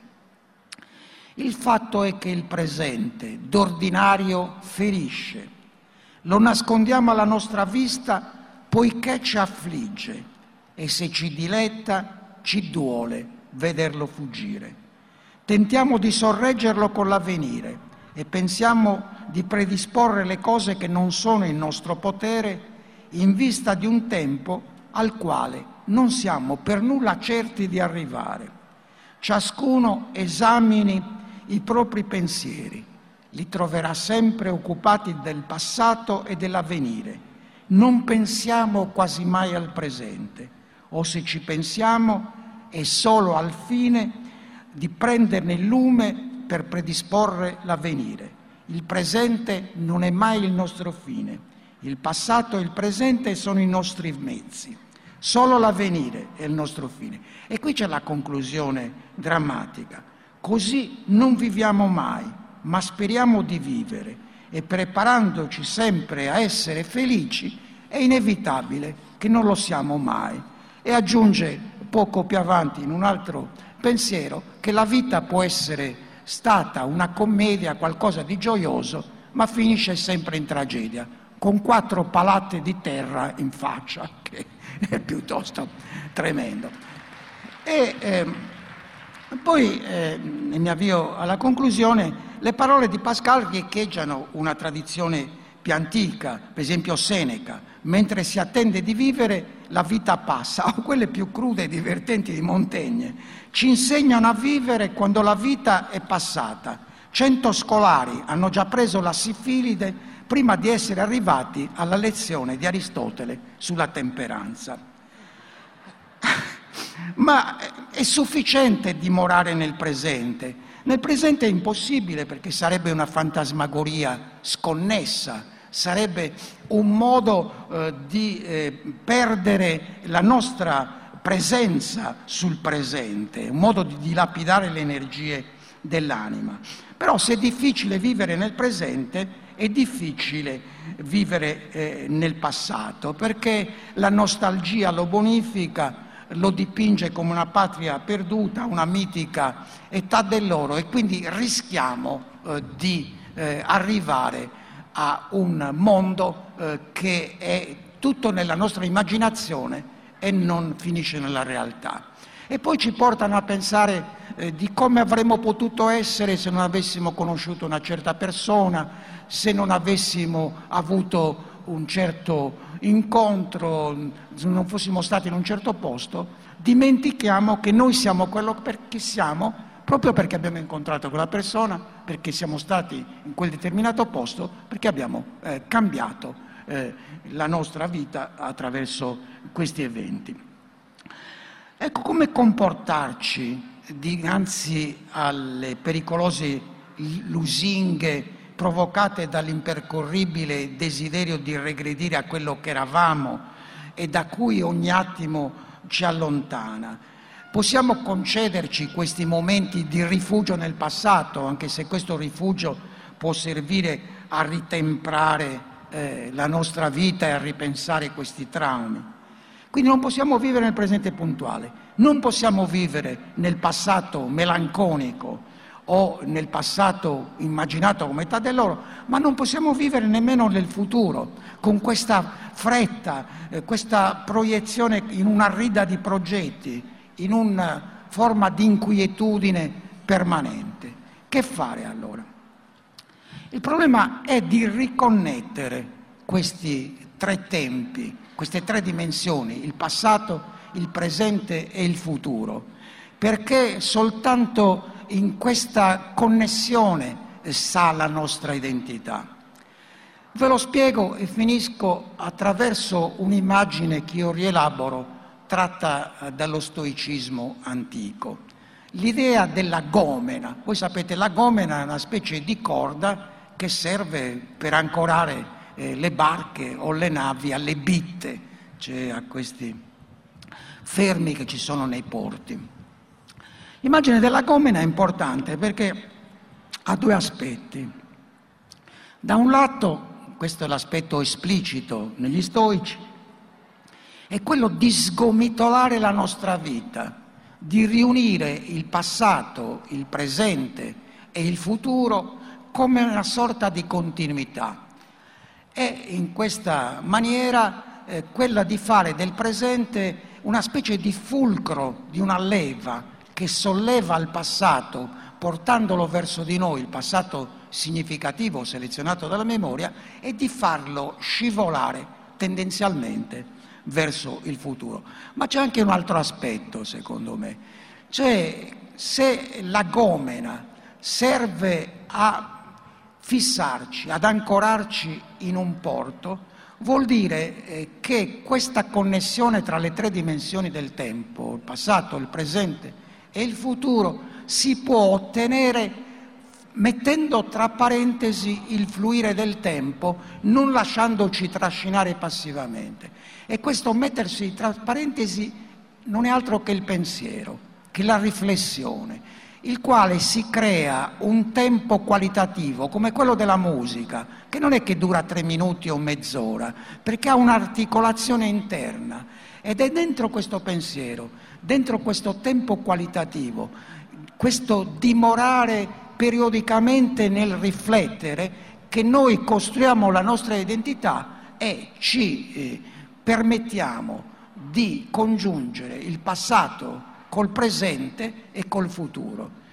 Il fatto è che il presente d'ordinario ferisce, lo nascondiamo alla nostra vista poiché ci affligge e se ci diletta ci duole vederlo fuggire. Tentiamo di sorreggerlo con l'avvenire e pensiamo di predisporre le cose che non sono in nostro potere in vista di un tempo al quale non siamo per nulla certi di arrivare. Ciascuno esamini i propri pensieri, li troverà sempre occupati del passato e dell'avvenire. Non pensiamo quasi mai al presente, o se ci pensiamo è solo al fine di prenderne il lume per predisporre l'avvenire. Il presente non è mai il nostro fine, il passato e il presente sono i nostri mezzi. Solo l'avvenire è il nostro fine. E qui c'è la conclusione drammatica. Così non viviamo mai, ma speriamo di vivere e preparandoci sempre a essere felici, è inevitabile che non lo siamo mai. E aggiunge poco più avanti in un altro pensiero che la vita può essere stata una commedia, qualcosa di gioioso, ma finisce sempre in tragedia, con quattro palate di terra in faccia. Che è piuttosto tremendo. E poi eh, mi avvio alla conclusione, le parole di Pascal riecheggiano una tradizione più antica, per esempio Seneca, mentre si attende di vivere la vita passa, o quelle più crude e divertenti di Montaigne, ci insegnano a vivere quando la vita è passata. Cento scolari hanno già preso la sifilide prima di essere arrivati alla lezione di Aristotele sulla temperanza. Ma è sufficiente dimorare nel presente. Nel presente è impossibile perché sarebbe una fantasmagoria sconnessa, sarebbe un modo eh, di eh, perdere la nostra presenza sul presente, un modo di dilapidare le energie dell'anima. Però se è difficile vivere nel presente, è difficile vivere eh, nel passato perché la nostalgia lo bonifica, lo dipinge come una patria perduta, una mitica età dell'oro e quindi rischiamo eh, di eh, arrivare a un mondo eh, che è tutto nella nostra immaginazione e non finisce nella realtà. E poi ci portano a pensare eh, di come avremmo potuto essere se non avessimo conosciuto una certa persona, se non avessimo avuto un certo incontro, se non fossimo stati in un certo posto, dimentichiamo che noi siamo quello che siamo proprio perché abbiamo incontrato quella persona, perché siamo stati in quel determinato posto, perché abbiamo eh, cambiato eh, la nostra vita attraverso questi eventi. Ecco come comportarci dinanzi alle pericolose lusinghe provocate dall'impercorribile desiderio di regredire a quello che eravamo e da cui ogni attimo ci allontana. Possiamo concederci questi momenti di rifugio nel passato, anche se questo rifugio può servire a ritemprare eh, la nostra vita e a ripensare questi traumi. Quindi non possiamo vivere nel presente puntuale, non possiamo vivere nel passato melanconico o nel passato immaginato come età dell'oro, ma non possiamo vivere nemmeno nel futuro con questa fretta, eh, questa proiezione in una rida di progetti, in una forma di inquietudine permanente. Che fare allora? Il problema è di riconnettere questi tre tempi queste tre dimensioni, il passato, il presente e il futuro, perché soltanto in questa connessione sta la nostra identità. Ve lo spiego e finisco attraverso un'immagine che io rielaboro tratta eh, dallo stoicismo antico. L'idea della gomena. Voi sapete, la gomena è una specie di corda che serve per ancorare eh, le barche o le navi alle bitte, cioè a questi fermi che ci sono nei porti. L'immagine della gomena è importante perché ha due aspetti. Da un lato, questo è l'aspetto esplicito negli stoici, è quello di sgomitolare la nostra vita, di riunire il passato, il presente e il futuro come una sorta di continuità è in questa maniera eh, quella di fare del presente una specie di fulcro, di una leva che solleva il passato portandolo verso di noi, il passato significativo selezionato dalla memoria, e di farlo scivolare tendenzialmente verso il futuro. Ma c'è anche un altro aspetto, secondo me, cioè se la gomena serve a fissarci, ad ancorarci in un porto, vuol dire eh, che questa connessione tra le tre dimensioni del tempo, il passato, il presente e il futuro, si può ottenere mettendo tra parentesi il fluire del tempo, non lasciandoci trascinare passivamente. E questo mettersi tra parentesi non è altro che il pensiero, che la riflessione il quale si crea un tempo qualitativo come quello della musica, che non è che dura tre minuti o mezz'ora, perché ha un'articolazione interna ed è dentro questo pensiero, dentro questo tempo qualitativo, questo dimorare periodicamente nel riflettere che noi costruiamo la nostra identità e ci eh, permettiamo di congiungere il passato col presente e col futuro.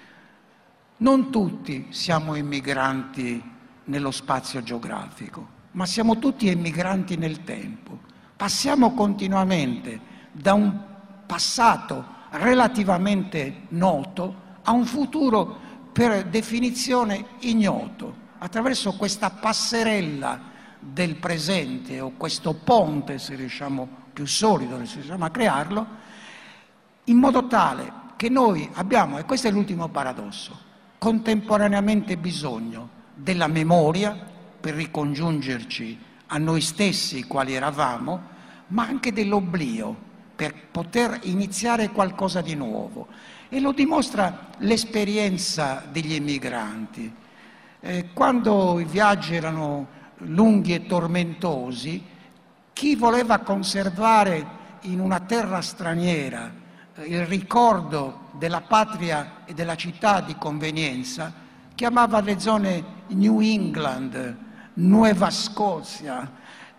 Non tutti siamo immigranti nello spazio geografico, ma siamo tutti emigranti nel tempo. Passiamo continuamente da un passato relativamente noto a un futuro per definizione ignoto. Attraverso questa passerella del presente o questo ponte, se riusciamo più solido, se riusciamo a crearlo, in modo tale che noi abbiamo, e questo è l'ultimo paradosso, contemporaneamente bisogno della memoria per ricongiungerci a noi stessi quali eravamo, ma anche dell'oblio per poter iniziare qualcosa di nuovo. E lo dimostra l'esperienza degli emigranti. Eh, quando i viaggi erano lunghi e tormentosi, chi voleva conservare in una terra straniera il ricordo della patria e della città di convenienza, chiamava le zone New England, Nuova Scozia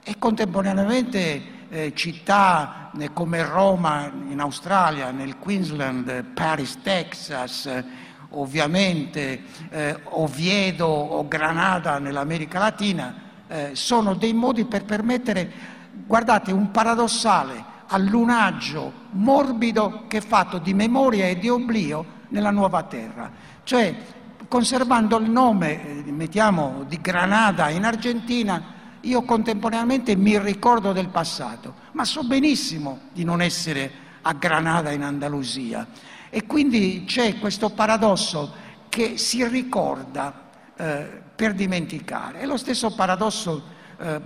e contemporaneamente eh, città eh, come Roma in Australia, nel Queensland, Paris, Texas, eh, ovviamente eh, Oviedo o Granada nell'America Latina, eh, sono dei modi per permettere, guardate, un paradossale allunaggio morbido che è fatto di memoria e di oblio nella nuova terra. Cioè, conservando il nome, eh, mettiamo, di Granada in Argentina, io contemporaneamente mi ricordo del passato, ma so benissimo di non essere a Granada in Andalusia. E quindi c'è questo paradosso che si ricorda eh, per dimenticare. È lo stesso paradosso eh,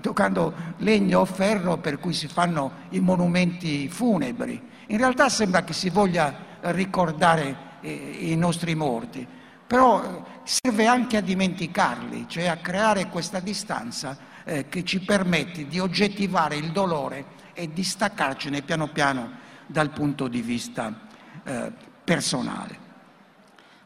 toccando legno o ferro per cui si fanno i monumenti funebri. In realtà sembra che si voglia ricordare eh, i nostri morti, però eh, serve anche a dimenticarli, cioè a creare questa distanza eh, che ci permette di oggettivare il dolore e di staccarcene piano piano dal punto di vista eh, personale.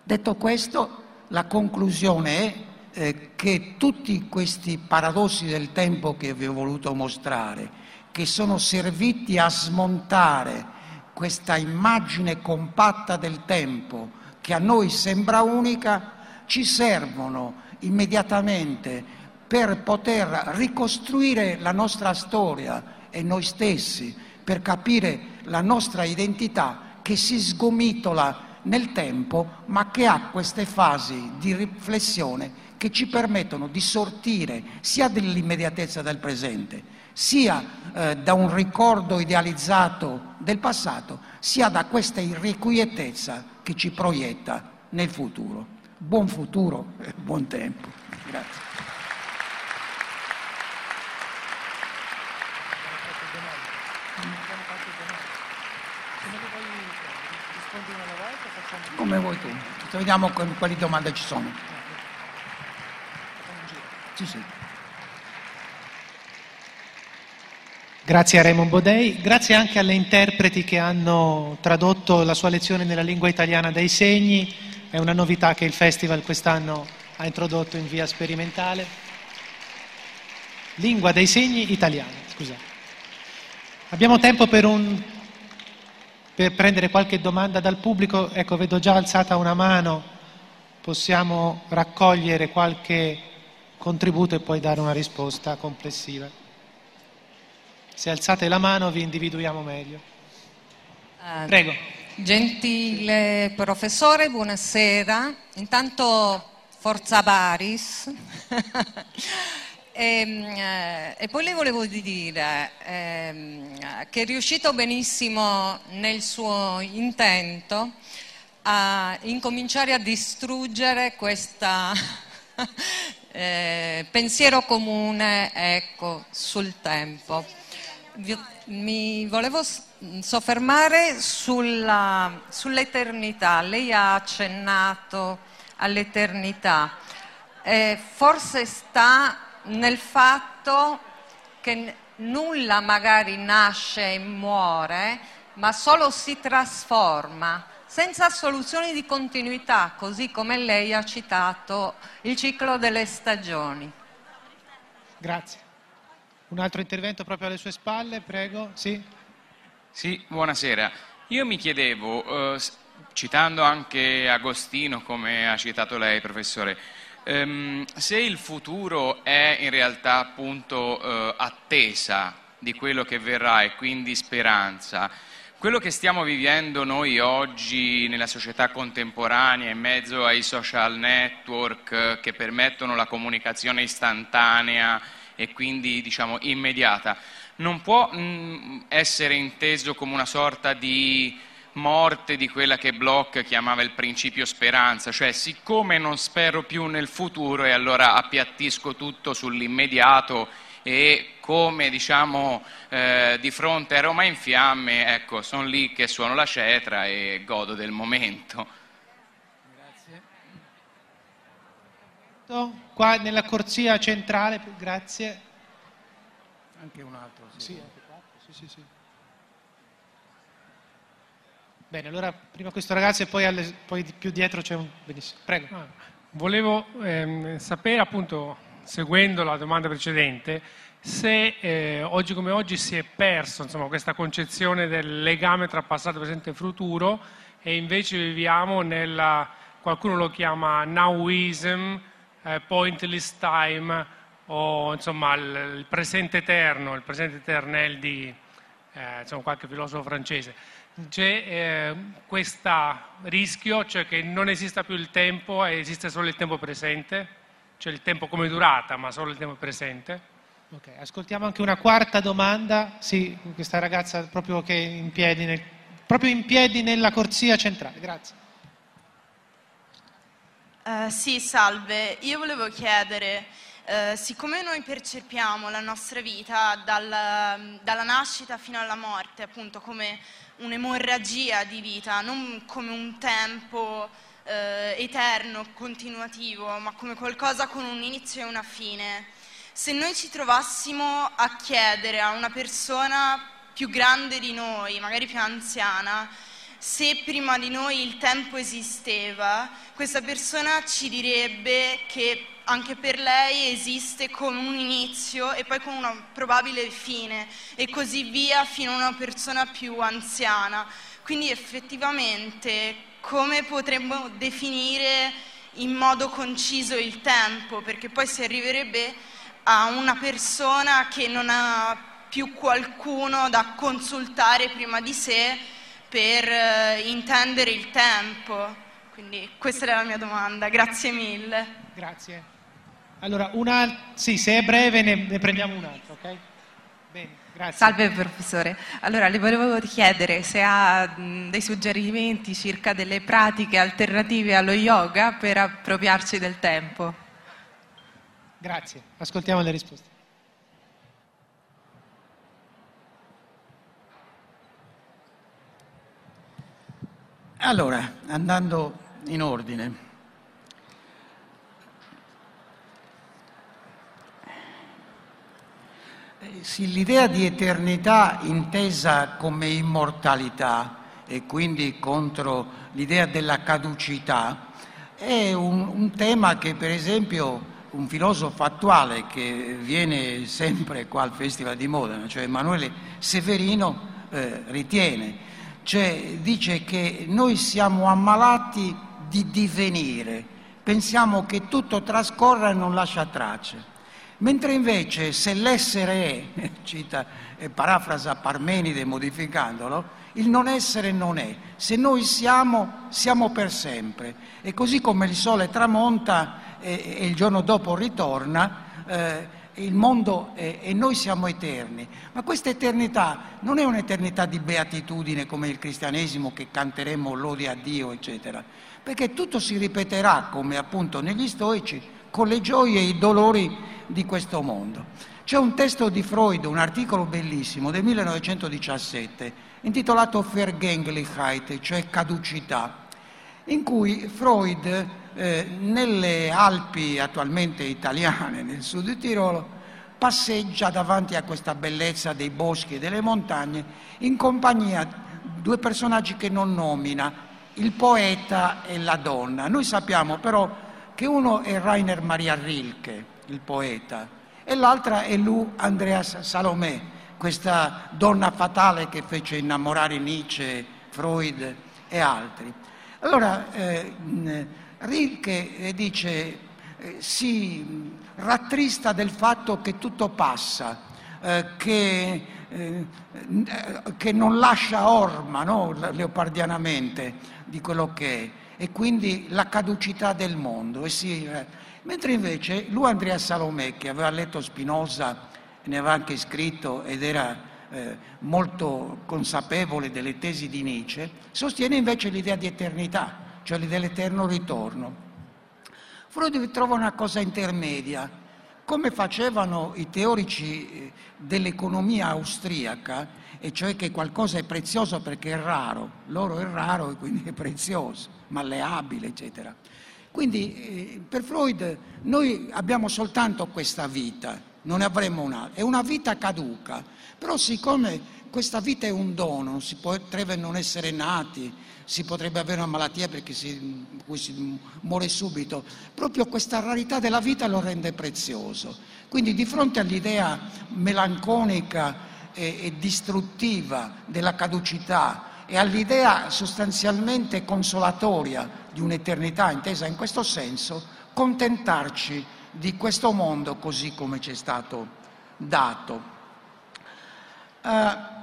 Detto questo, la conclusione è eh, che tutti questi paradossi del tempo che vi ho voluto mostrare, che sono serviti a smontare questa immagine compatta del tempo che a noi sembra unica, ci servono immediatamente per poter ricostruire la nostra storia e noi stessi, per capire la nostra identità che si sgomitola nel tempo, ma che ha queste fasi di riflessione che ci permettono di sortire sia dell'immediatezza del presente, sia eh, da un ricordo idealizzato del passato, sia da questa irrequietezza che ci proietta nel futuro. Buon futuro e buon tempo. Grazie. Come vuoi tu. Vediamo quali domande ci sono. Sì, sì. Grazie a Raymond Bodei, grazie anche alle interpreti che hanno tradotto la sua lezione nella lingua italiana dei segni, è una novità che il festival quest'anno ha introdotto in via sperimentale. Lingua dei segni italiana, scusate. Abbiamo tempo per un per prendere qualche domanda dal pubblico. Ecco, vedo già alzata una mano, possiamo raccogliere qualche contributo e poi dare una risposta complessiva. Se alzate la mano vi individuiamo meglio. Uh, Prego. Gentile professore, buonasera. Intanto Forza Baris. E, ehm, eh, e, poi le volevo dire ehm, che è riuscito benissimo nel suo intento a incominciare a distruggere questo eh, pensiero comune ecco, sul tempo. Mi volevo soffermare sull'eternità. Lei ha accennato all'eternità. Eh, forse sta nel fatto che nulla magari nasce e muore, ma solo si trasforma, senza soluzioni di continuità, così come lei ha citato il ciclo delle stagioni. Grazie. Un altro intervento proprio alle sue spalle, prego. Sì, sì buonasera. Io mi chiedevo, eh, citando anche Agostino, come ha citato lei, professore, Um, se il futuro è in realtà appunto uh, attesa di quello che verrà e quindi speranza, quello che stiamo vivendo noi oggi nella società contemporanea in mezzo ai social network uh, che permettono la comunicazione istantanea e quindi diciamo immediata, non può mh, mm, essere inteso come una sorta di morte di quella che Bloch chiamava il principio speranza, cioè siccome non spero più nel futuro e allora appiattisco tutto sull'immediato e come diciamo eh, di fronte a Roma in fiamme, ecco, sono lì che suono la cetra e godo del momento. Qua nella corsia centrale, grazie. Anche un altro, sì. Sì, sì, sì. sì. Bene, allora prima questo ragazzo e poi, alle, poi più dietro c'è un... Benissimo, prego. Ah, volevo ehm, sapere appunto, seguendo la domanda precedente, se eh, oggi come oggi si è perso insomma, questa concezione del legame tra passato, presente e futuro e invece viviamo nella, qualcuno lo chiama nowism, eh, pointless time o insomma il, il, presente eterno, il presente eternel di eh, insomma, qualche filosofo francese. C'è eh, questo rischio, cioè che non esista più il tempo esiste solo il tempo presente, cioè il tempo come durata, ma solo il tempo presente. Ok, ascoltiamo anche una quarta domanda, sì, questa ragazza proprio che in piedi, nel, proprio in piedi nella corsia centrale, grazie. Uh, sì, salve. Io volevo chiedere, uh, siccome noi percepiamo la nostra vita dal, dalla nascita fino alla morte, appunto come un'emorragia di vita, non come un tempo uh, eterno, continuativo, ma come qualcosa con un inizio e una fine, se noi ci trovassimo a chiedere a una persona più grande di noi, magari più anziana, se prima di noi il tempo esisteva, questa persona ci direbbe che anche per lei esiste con un inizio e poi con una probabile fine e così via fino a una persona più anziana. Quindi effettivamente come potremmo definire in modo conciso il tempo? Perché poi si arriverebbe a una persona che non ha più qualcuno da consultare prima di sé per eh, intendere il tempo. Quindi questa era la mia domanda, grazie mille. Grazie. Allora, una... sì, se è breve ne, ne prendiamo un altro, ok? Bene, grazie. Salve professore. Allora, le volevo chiedere se ha dei suggerimenti circa delle pratiche alternative allo yoga per appropriarci del tempo. Grazie, ascoltiamo le risposte. Allora, andando in ordine, l'idea di eternità intesa come immortalità e quindi contro l'idea della caducità è un, un tema che per esempio un filosofo attuale che viene sempre qua al Festival di Modena, cioè Emanuele Severino, eh, ritiene cioè dice che noi siamo ammalati di divenire, pensiamo che tutto trascorra e non lascia tracce, mentre invece se l'essere è, cita e parafrasa Parmenide modificandolo, il non essere non è, se noi siamo, siamo per sempre. E così come il sole tramonta e, e il giorno dopo ritorna, eh, il mondo è, e noi siamo eterni, ma questa eternità non è un'eternità di beatitudine come il cristianesimo che canteremo lode a Dio, eccetera, perché tutto si ripeterà come appunto negli stoici con le gioie e i dolori di questo mondo. C'è un testo di Freud, un articolo bellissimo del 1917, intitolato Vergänglichkeit, cioè caducità, in cui Freud eh, nelle Alpi attualmente italiane, nel sud di Tirolo, passeggia davanti a questa bellezza dei boschi e delle montagne in compagnia di due personaggi che non nomina, il poeta e la donna. Noi sappiamo però che uno è Rainer Maria Rilke, il poeta, e l'altra è Lou Andreas Salomé, questa donna fatale che fece innamorare Nietzsche, Freud e altri. Allora, eh, Rilke eh, dice, eh, si rattrista del fatto che tutto passa, eh, che, eh, che, non lascia orma, no? leopardianamente, di quello che è, e quindi la caducità del mondo. Si, eh, mentre invece lui Andrea Salomè, che aveva letto Spinoza, ne aveva anche scritto ed era eh, molto consapevole delle tesi di Nietzsche, sostiene invece l'idea di eternità cioè dell'eterno ritorno. Freud trova una cosa intermedia, come facevano i teorici eh, dell'economia austriaca, e cioè che qualcosa è prezioso perché è raro, l'oro è raro e quindi è prezioso, malleabile, eccetera. Quindi eh, per Freud noi abbiamo soltanto questa vita, non ne avremo un'altra, è una vita caduca, però siccome questa vita è un dono, si potrebbe non essere nati, si potrebbe avere una malattia perché si, si muore subito. Proprio questa rarità della vita lo rende prezioso. Quindi di fronte all'idea melanconica e, e distruttiva della caducità e all'idea sostanzialmente consolatoria di un'eternità intesa in questo senso, contentarci di questo mondo così come ci è stato dato. Uh,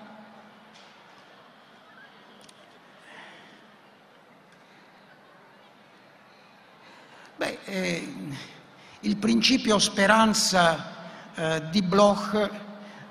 Beh, eh, il principio speranza eh, di Bloch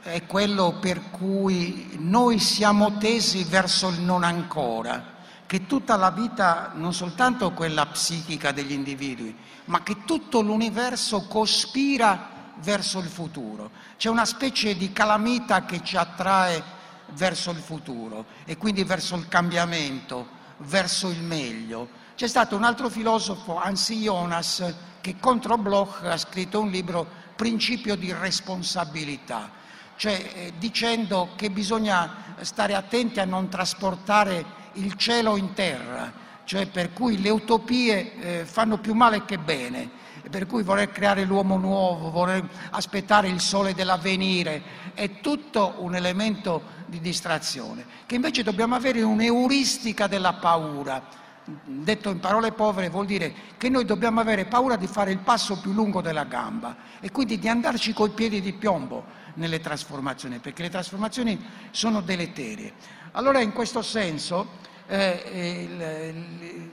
è quello per cui noi siamo tesi verso il non ancora, che tutta la vita, non soltanto quella psichica degli individui, ma che tutto l'universo cospira verso il futuro. C'è una specie di calamita che ci attrae verso il futuro e quindi verso il cambiamento, verso il meglio. C'è stato un altro filosofo, Hansi Jonas, che contro Bloch ha scritto un libro Principio di responsabilità, cioè eh, dicendo che bisogna stare attenti a non trasportare il cielo in terra, cioè per cui le utopie eh, fanno più male che bene, per cui voler creare l'uomo nuovo, voler aspettare il sole dell'avvenire, è tutto un elemento di distrazione, che invece dobbiamo avere un'euristica della paura. Detto in parole povere vuol dire che noi dobbiamo avere paura di fare il passo più lungo della gamba e quindi di andarci coi piedi di piombo nelle trasformazioni, perché le trasformazioni sono deleterie. Allora in questo senso eh, il,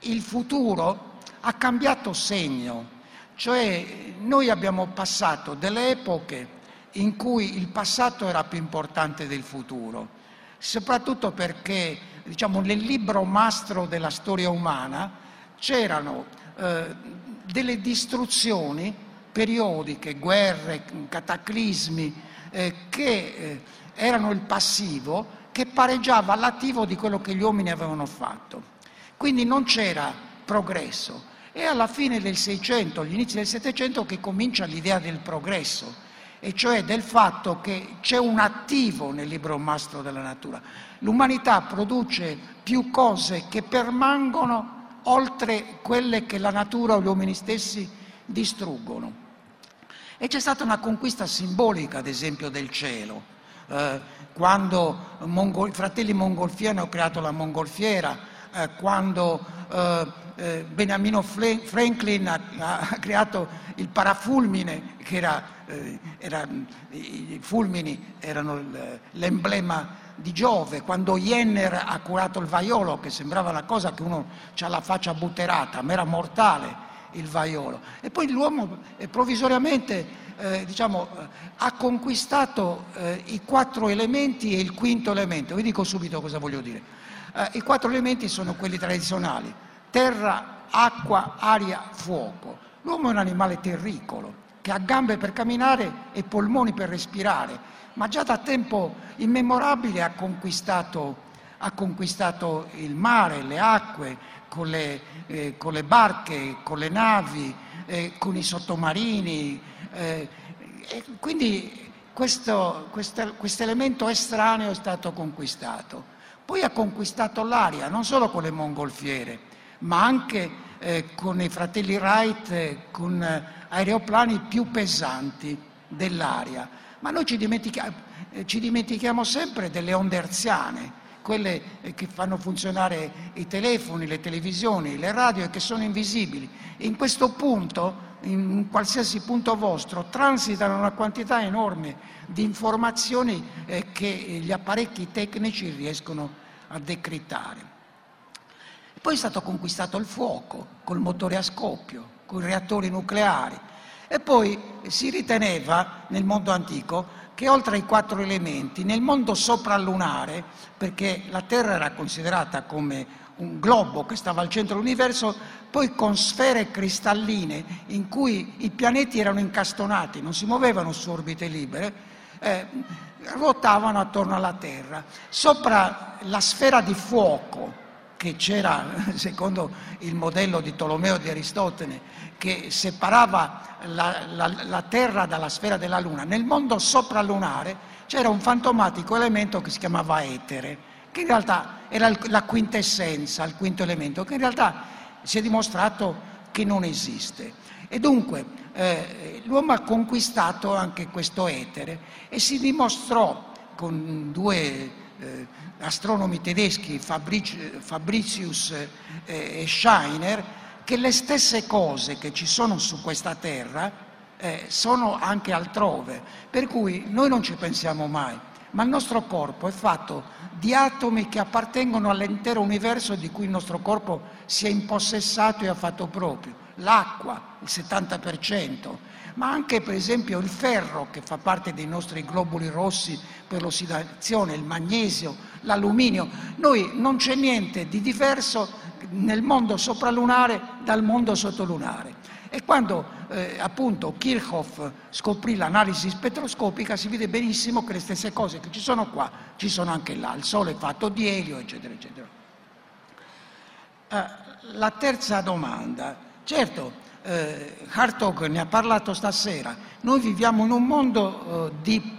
il futuro ha cambiato segno, cioè noi abbiamo passato delle epoche in cui il passato era più importante del futuro, soprattutto perché diciamo, nel libro mastro della storia umana c'erano eh, delle distruzioni periodiche, guerre, cataclismi, eh, che eh, erano il passivo che pareggiava l'attivo di quello che gli uomini avevano fatto. Quindi non c'era progresso. E alla fine del Seicento, agli inizi del Settecento, che comincia l'idea del progresso, e cioè del fatto che c'è un attivo nel libro mastro della natura. L'umanità produce più cose che permangono oltre quelle che la natura o gli uomini stessi distruggono. E c'è stata una conquista simbolica, ad esempio, del cielo. Eh, quando Mongol, i fratelli mongolfieri hanno creato la mongolfiera, eh, quando eh, eh Beniamino Franklin ha, ha, creato il parafulmine, che era, era, i fulmini erano l'emblema di Giove, quando Jenner ha curato il vaiolo, che sembrava una cosa che uno ha la faccia butterata, ma era mortale il vaiolo. E poi l'uomo provvisoriamente eh, diciamo, ha conquistato eh, i quattro elementi e il quinto elemento. Vi dico subito cosa voglio dire. Eh, I quattro elementi sono quelli tradizionali, terra, acqua, aria, fuoco. L'uomo è un animale terricolo che ha gambe per camminare e polmoni per respirare, ma già da tempo immemorabile ha conquistato, ha conquistato il mare, le acque, con le, eh, con le barche, con le navi, eh, con i sottomarini. Eh, quindi questo elemento estraneo è stato conquistato. Poi ha conquistato l'aria, non solo con le mongolfiere, ma anche eh, con i fratelli Wright, eh, con aeroplani più pesanti dell'aria. Ma noi ci dimentichiamo, eh, ci dimentichiamo sempre delle onde erziane quelle eh, che fanno funzionare i telefoni, le televisioni, le radio e che sono invisibili. In questo punto, in qualsiasi punto vostro, transitano una quantità enorme di informazioni eh, che gli apparecchi tecnici riescono a decrittare. Poi è stato conquistato il fuoco col motore a scoppio, con i reattori nucleari e poi si riteneva nel mondo antico che oltre ai quattro elementi, nel mondo sopralunare, perché la Terra era considerata come un globo che stava al centro dell'universo, poi con sfere cristalline in cui i pianeti erano incastonati, non si muovevano su orbite libere, eh, ruotavano attorno alla Terra. Sopra la sfera di fuoco che c'era, secondo il modello di Tolomeo di Aristotele, che separava la, la, la, Terra dalla sfera della Luna, nel mondo sopralunare c'era un fantomatico elemento che si chiamava etere, che in realtà era la quintessenza, il quinto elemento, che in realtà si è dimostrato che non esiste. E dunque eh, l'uomo ha conquistato anche questo etere e si dimostrò con due eh, astronomi tedeschi, Fabricius eh, e Scheiner, che le stesse cose che ci sono su questa terra eh, sono anche altrove, per cui noi non ci pensiamo mai, ma il nostro corpo è fatto di atomi che appartengono all'intero universo di cui il nostro corpo si è impossessato e ha fatto proprio. l'acqua, il 70%, ma anche per esempio il ferro che fa parte dei nostri globuli rossi per l'ossidazione, il magnesio, l'alluminio. Noi non c'è niente di diverso nel mondo sopralunare dal mondo sottolunare. E quando eh, appunto Kirchhoff scoprì l'analisi spettroscopica si vede benissimo che le stesse cose che ci sono qua ci sono anche là. Il Sole è fatto di elio, eccetera, eccetera. Eh, la terza domanda. Certo, eh, Hartog ne ha parlato stasera. Noi viviamo in un mondo eh, di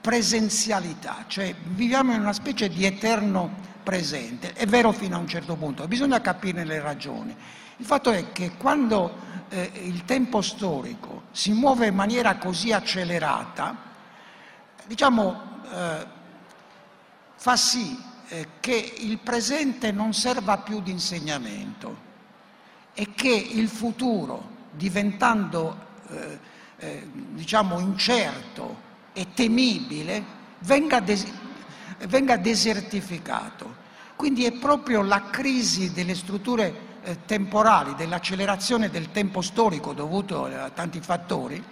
presenzialità, cioè viviamo in una specie di eterno presente. È vero fino a un certo punto, bisogna capire le ragioni. Il fatto è che quando eh, il tempo storico si muove in maniera così accelerata, diciamo, eh, fa sì eh, che il presente non serva più di insegnamento e che il futuro, diventando eh, eh, diciamo incerto e temibile, venga, des- venga desertificato. Quindi è proprio la crisi delle strutture eh, temporali, dell'accelerazione del tempo storico dovuto a tanti fattori,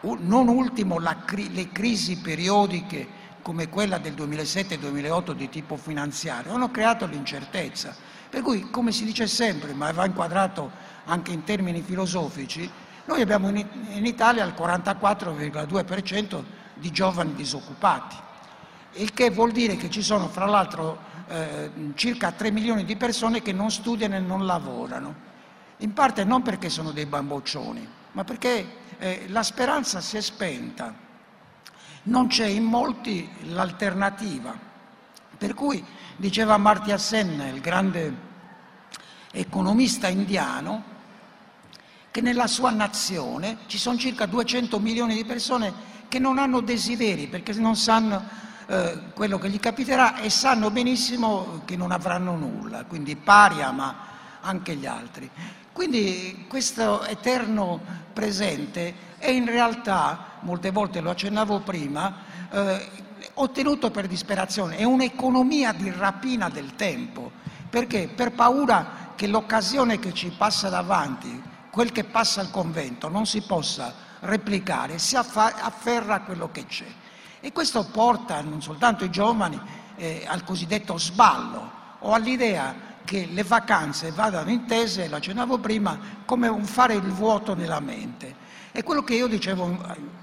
non ultimo cri- le crisi periodiche come quella del 2007-2008 di tipo finanziario, hanno creato l'incertezza. Per cui, come si dice sempre, ma va inquadrato anche in termini filosofici, noi abbiamo in, Italia il 44,2% di giovani disoccupati, il che vuol dire che ci sono fra l'altro eh, circa 3 milioni di persone che non studiano e non lavorano, in parte non perché sono dei bamboccioni, ma perché eh, la speranza si è spenta, non c'è in molti l'alternativa. Per cui diceva Martya Sen, il grande economista indiano, che nella sua nazione ci sono circa 200 milioni di persone che non hanno desideri perché non sanno eh, quello che gli capiterà e sanno benissimo che non avranno nulla, quindi paria ma anche gli altri. Quindi questo eterno presente è in realtà, molte volte lo accennavo prima, eh, ottenuto per disperazione, è un'economia di rapina del tempo, perché per paura che l'occasione che ci passa davanti, quel che passa al convento, non si possa replicare, si afferra a quello che c'è. E questo porta non soltanto i giovani eh, al cosiddetto sballo o all'idea che le vacanze vadano intese, la accennavo prima, come un fare il vuoto nella mente. E quello che io dicevo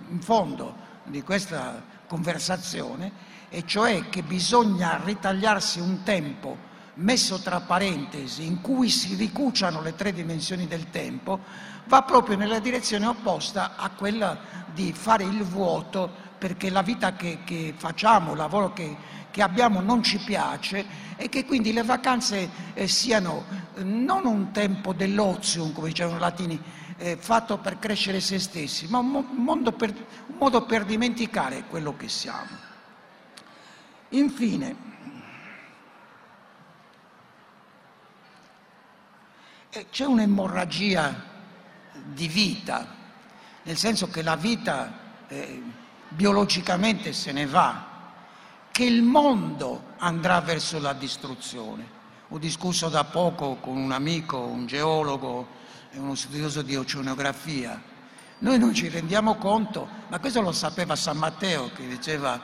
in fondo di questa conversazione, e cioè che bisogna ritagliarsi un tempo messo tra parentesi in cui si ricuciano le tre dimensioni del tempo, va proprio nella direzione opposta a quella di fare il vuoto perché la vita che, che facciamo, il lavoro che, che, abbiamo non ci piace e che quindi le vacanze eh, siano eh, non un tempo dell'ozio, come dicevano i latini, eh, fatto per crescere se stessi, ma un, modo per, un modo per dimenticare quello che siamo. Infine, eh, c'è un'emorragia di vita, nel senso che la vita eh, biologicamente se ne va, che il mondo andrà verso la distruzione. Ho discusso da poco con un amico, un geologo e uno studioso di oceanografia. Noi non ci rendiamo conto, ma questo lo sapeva San Matteo che diceva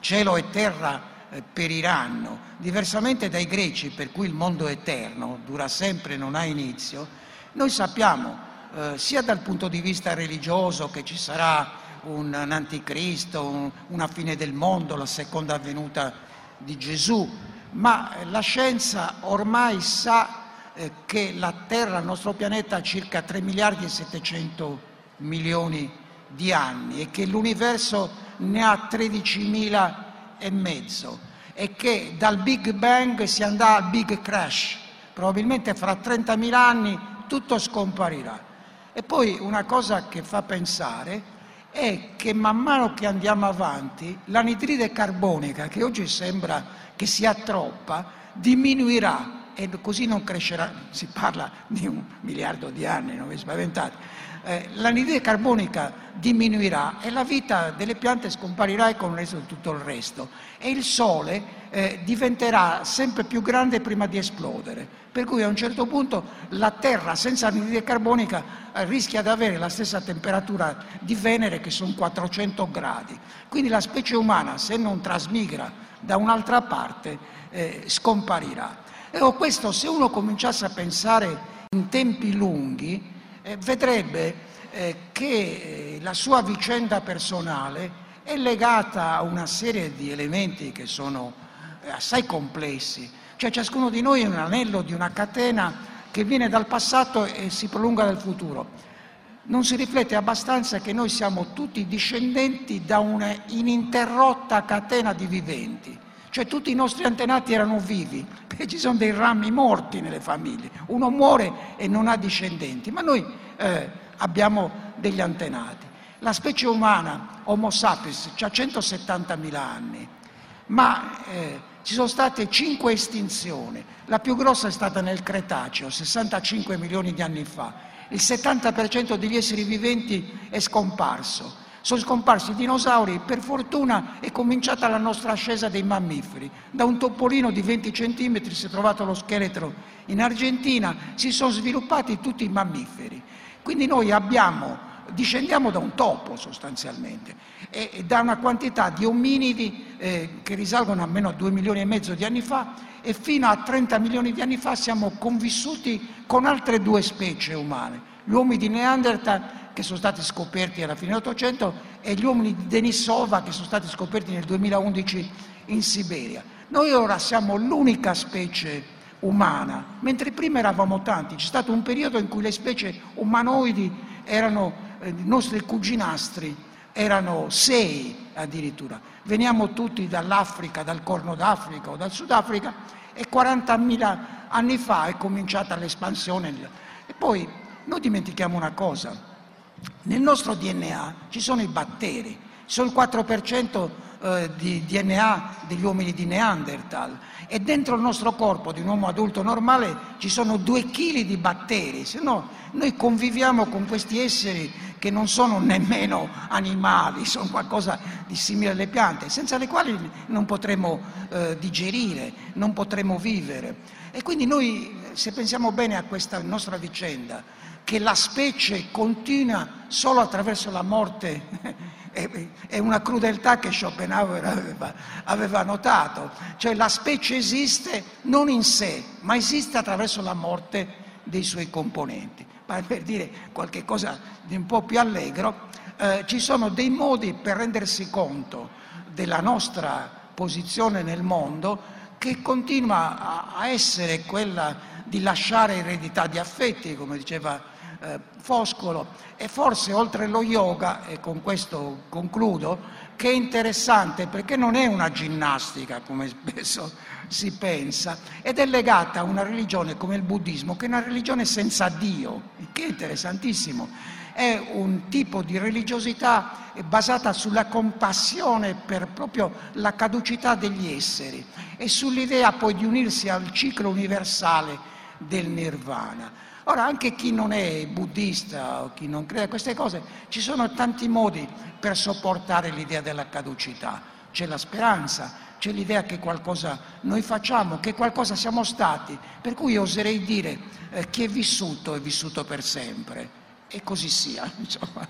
cielo e terra eh, periranno. Diversamente dai greci, per cui il mondo è eterno, dura sempre, non ha inizio, noi sappiamo eh, sia dal punto di vista religioso che ci sarà un, un anticristo, un, una fine del mondo, la seconda venuta di Gesù, ma la scienza ormai sa eh, che la Terra, il nostro pianeta, ha circa 3 miliardi e 700 milioni di anni e che l'universo ne ha 13 mila e mezzo e che dal Big Bang si andrà al Big Crash. Probabilmente fra 30.000 anni tutto scomparirà. E poi una cosa che fa pensare è che man mano che andiamo avanti l'anidride carbonica, che oggi sembra che sia troppa, diminuirà e così non crescerà, si parla di un miliardo di anni, non vi spaventate, eh, l'anidride carbonica diminuirà e la vita delle piante scomparirà e con di tutto il resto. E il Sole eh, diventerà sempre più grande prima di esplodere. Per cui a un certo punto la Terra senza anidride carbonica eh, rischia di avere la stessa temperatura di Venere che sono 400 gradi. Quindi la specie umana se non trasmigra da un'altra parte eh, scomparirà. E questo se uno cominciasse a pensare in tempi lunghi, vedrebbe eh, che la sua vicenda personale è legata a una serie di elementi che sono eh, assai complessi. Cioè ciascuno di noi è un anello di una catena che viene dal passato e si prolunga nel futuro. Non si riflette abbastanza che noi siamo tutti discendenti da una ininterrotta catena di viventi. Cioè tutti i nostri antenati erano vivi, perché ci sono dei rami morti nelle famiglie. Uno muore e non ha discendenti, ma noi eh, abbiamo degli antenati. La specie umana, Homo sapiens, ha 170.000 anni, ma eh, ci sono state cinque estinzioni. La più grossa è stata nel Cretaceo, 65 milioni di anni fa. Il 70% degli esseri viventi è scomparso. Sono scomparsi i dinosauri, per fortuna è cominciata la nostra ascesa dei mammiferi. Da un topolino di 20 cm si è trovato lo scheletro in Argentina, si sono sviluppati tutti i mammiferi. Quindi noi abbiamo, discendiamo da un topo sostanzialmente e, e da una quantità di ominidi eh, che risalgono almeno a 2 milioni e mezzo di anni fa e fino a 30 milioni di anni fa siamo convissuti con altre due specie umane, gli uomini di Neanderthal che sono stati scoperti alla fine dell'Ottocento e gli uomini di Denisova che sono stati scoperti nel 2011 in Siberia. Noi ora siamo l'unica specie umana, mentre prima eravamo tanti. C'è stato un periodo in cui le specie umanoidi erano, eh, i nostri cuginastri erano sei addirittura. Veniamo tutti dall'Africa, dal Corno d'Africa o dal Sudafrica e 40.000 anni fa è cominciata l'espansione. E poi noi dimentichiamo una cosa, nel nostro DNA ci sono i batteri, sono il 4% eh, di DNA degli uomini di Neanderthal e dentro il nostro corpo di un uomo adulto normale ci sono due chili di batteri, se no noi conviviamo con questi esseri che non sono nemmeno animali, sono qualcosa di simile alle piante, senza le quali non potremo eh, digerire, non potremo vivere. E quindi noi, se pensiamo bene a questa nostra vicenda, che la specie continua solo attraverso la morte è una crudeltà che Schopenhauer aveva, aveva, notato, cioè la specie esiste non in sé, ma esiste attraverso la morte dei suoi componenti. Ma per dire qualche cosa di un po' più allegro, eh, ci sono dei modi per rendersi conto della nostra posizione nel mondo che continua a, a essere quella di lasciare eredità di affetti, come diceva eh, Foscolo e forse oltre lo yoga, e con questo concludo, che è interessante perché non è una ginnastica come spesso si pensa ed è legata a una religione come il buddismo che è una religione senza Dio, che è interessantissimo. È un tipo di religiosità basata sulla compassione per proprio la caducità degli esseri e sull'idea poi di unirsi al ciclo universale del nirvana. Ora, anche chi non è buddista o chi non crede a queste cose, ci sono tanti modi per sopportare l'idea della caducità. C'è la speranza, c'è l'idea che qualcosa noi facciamo, che qualcosa siamo stati, per cui oserei dire eh, chi è vissuto è vissuto per sempre. E così sia, insomma.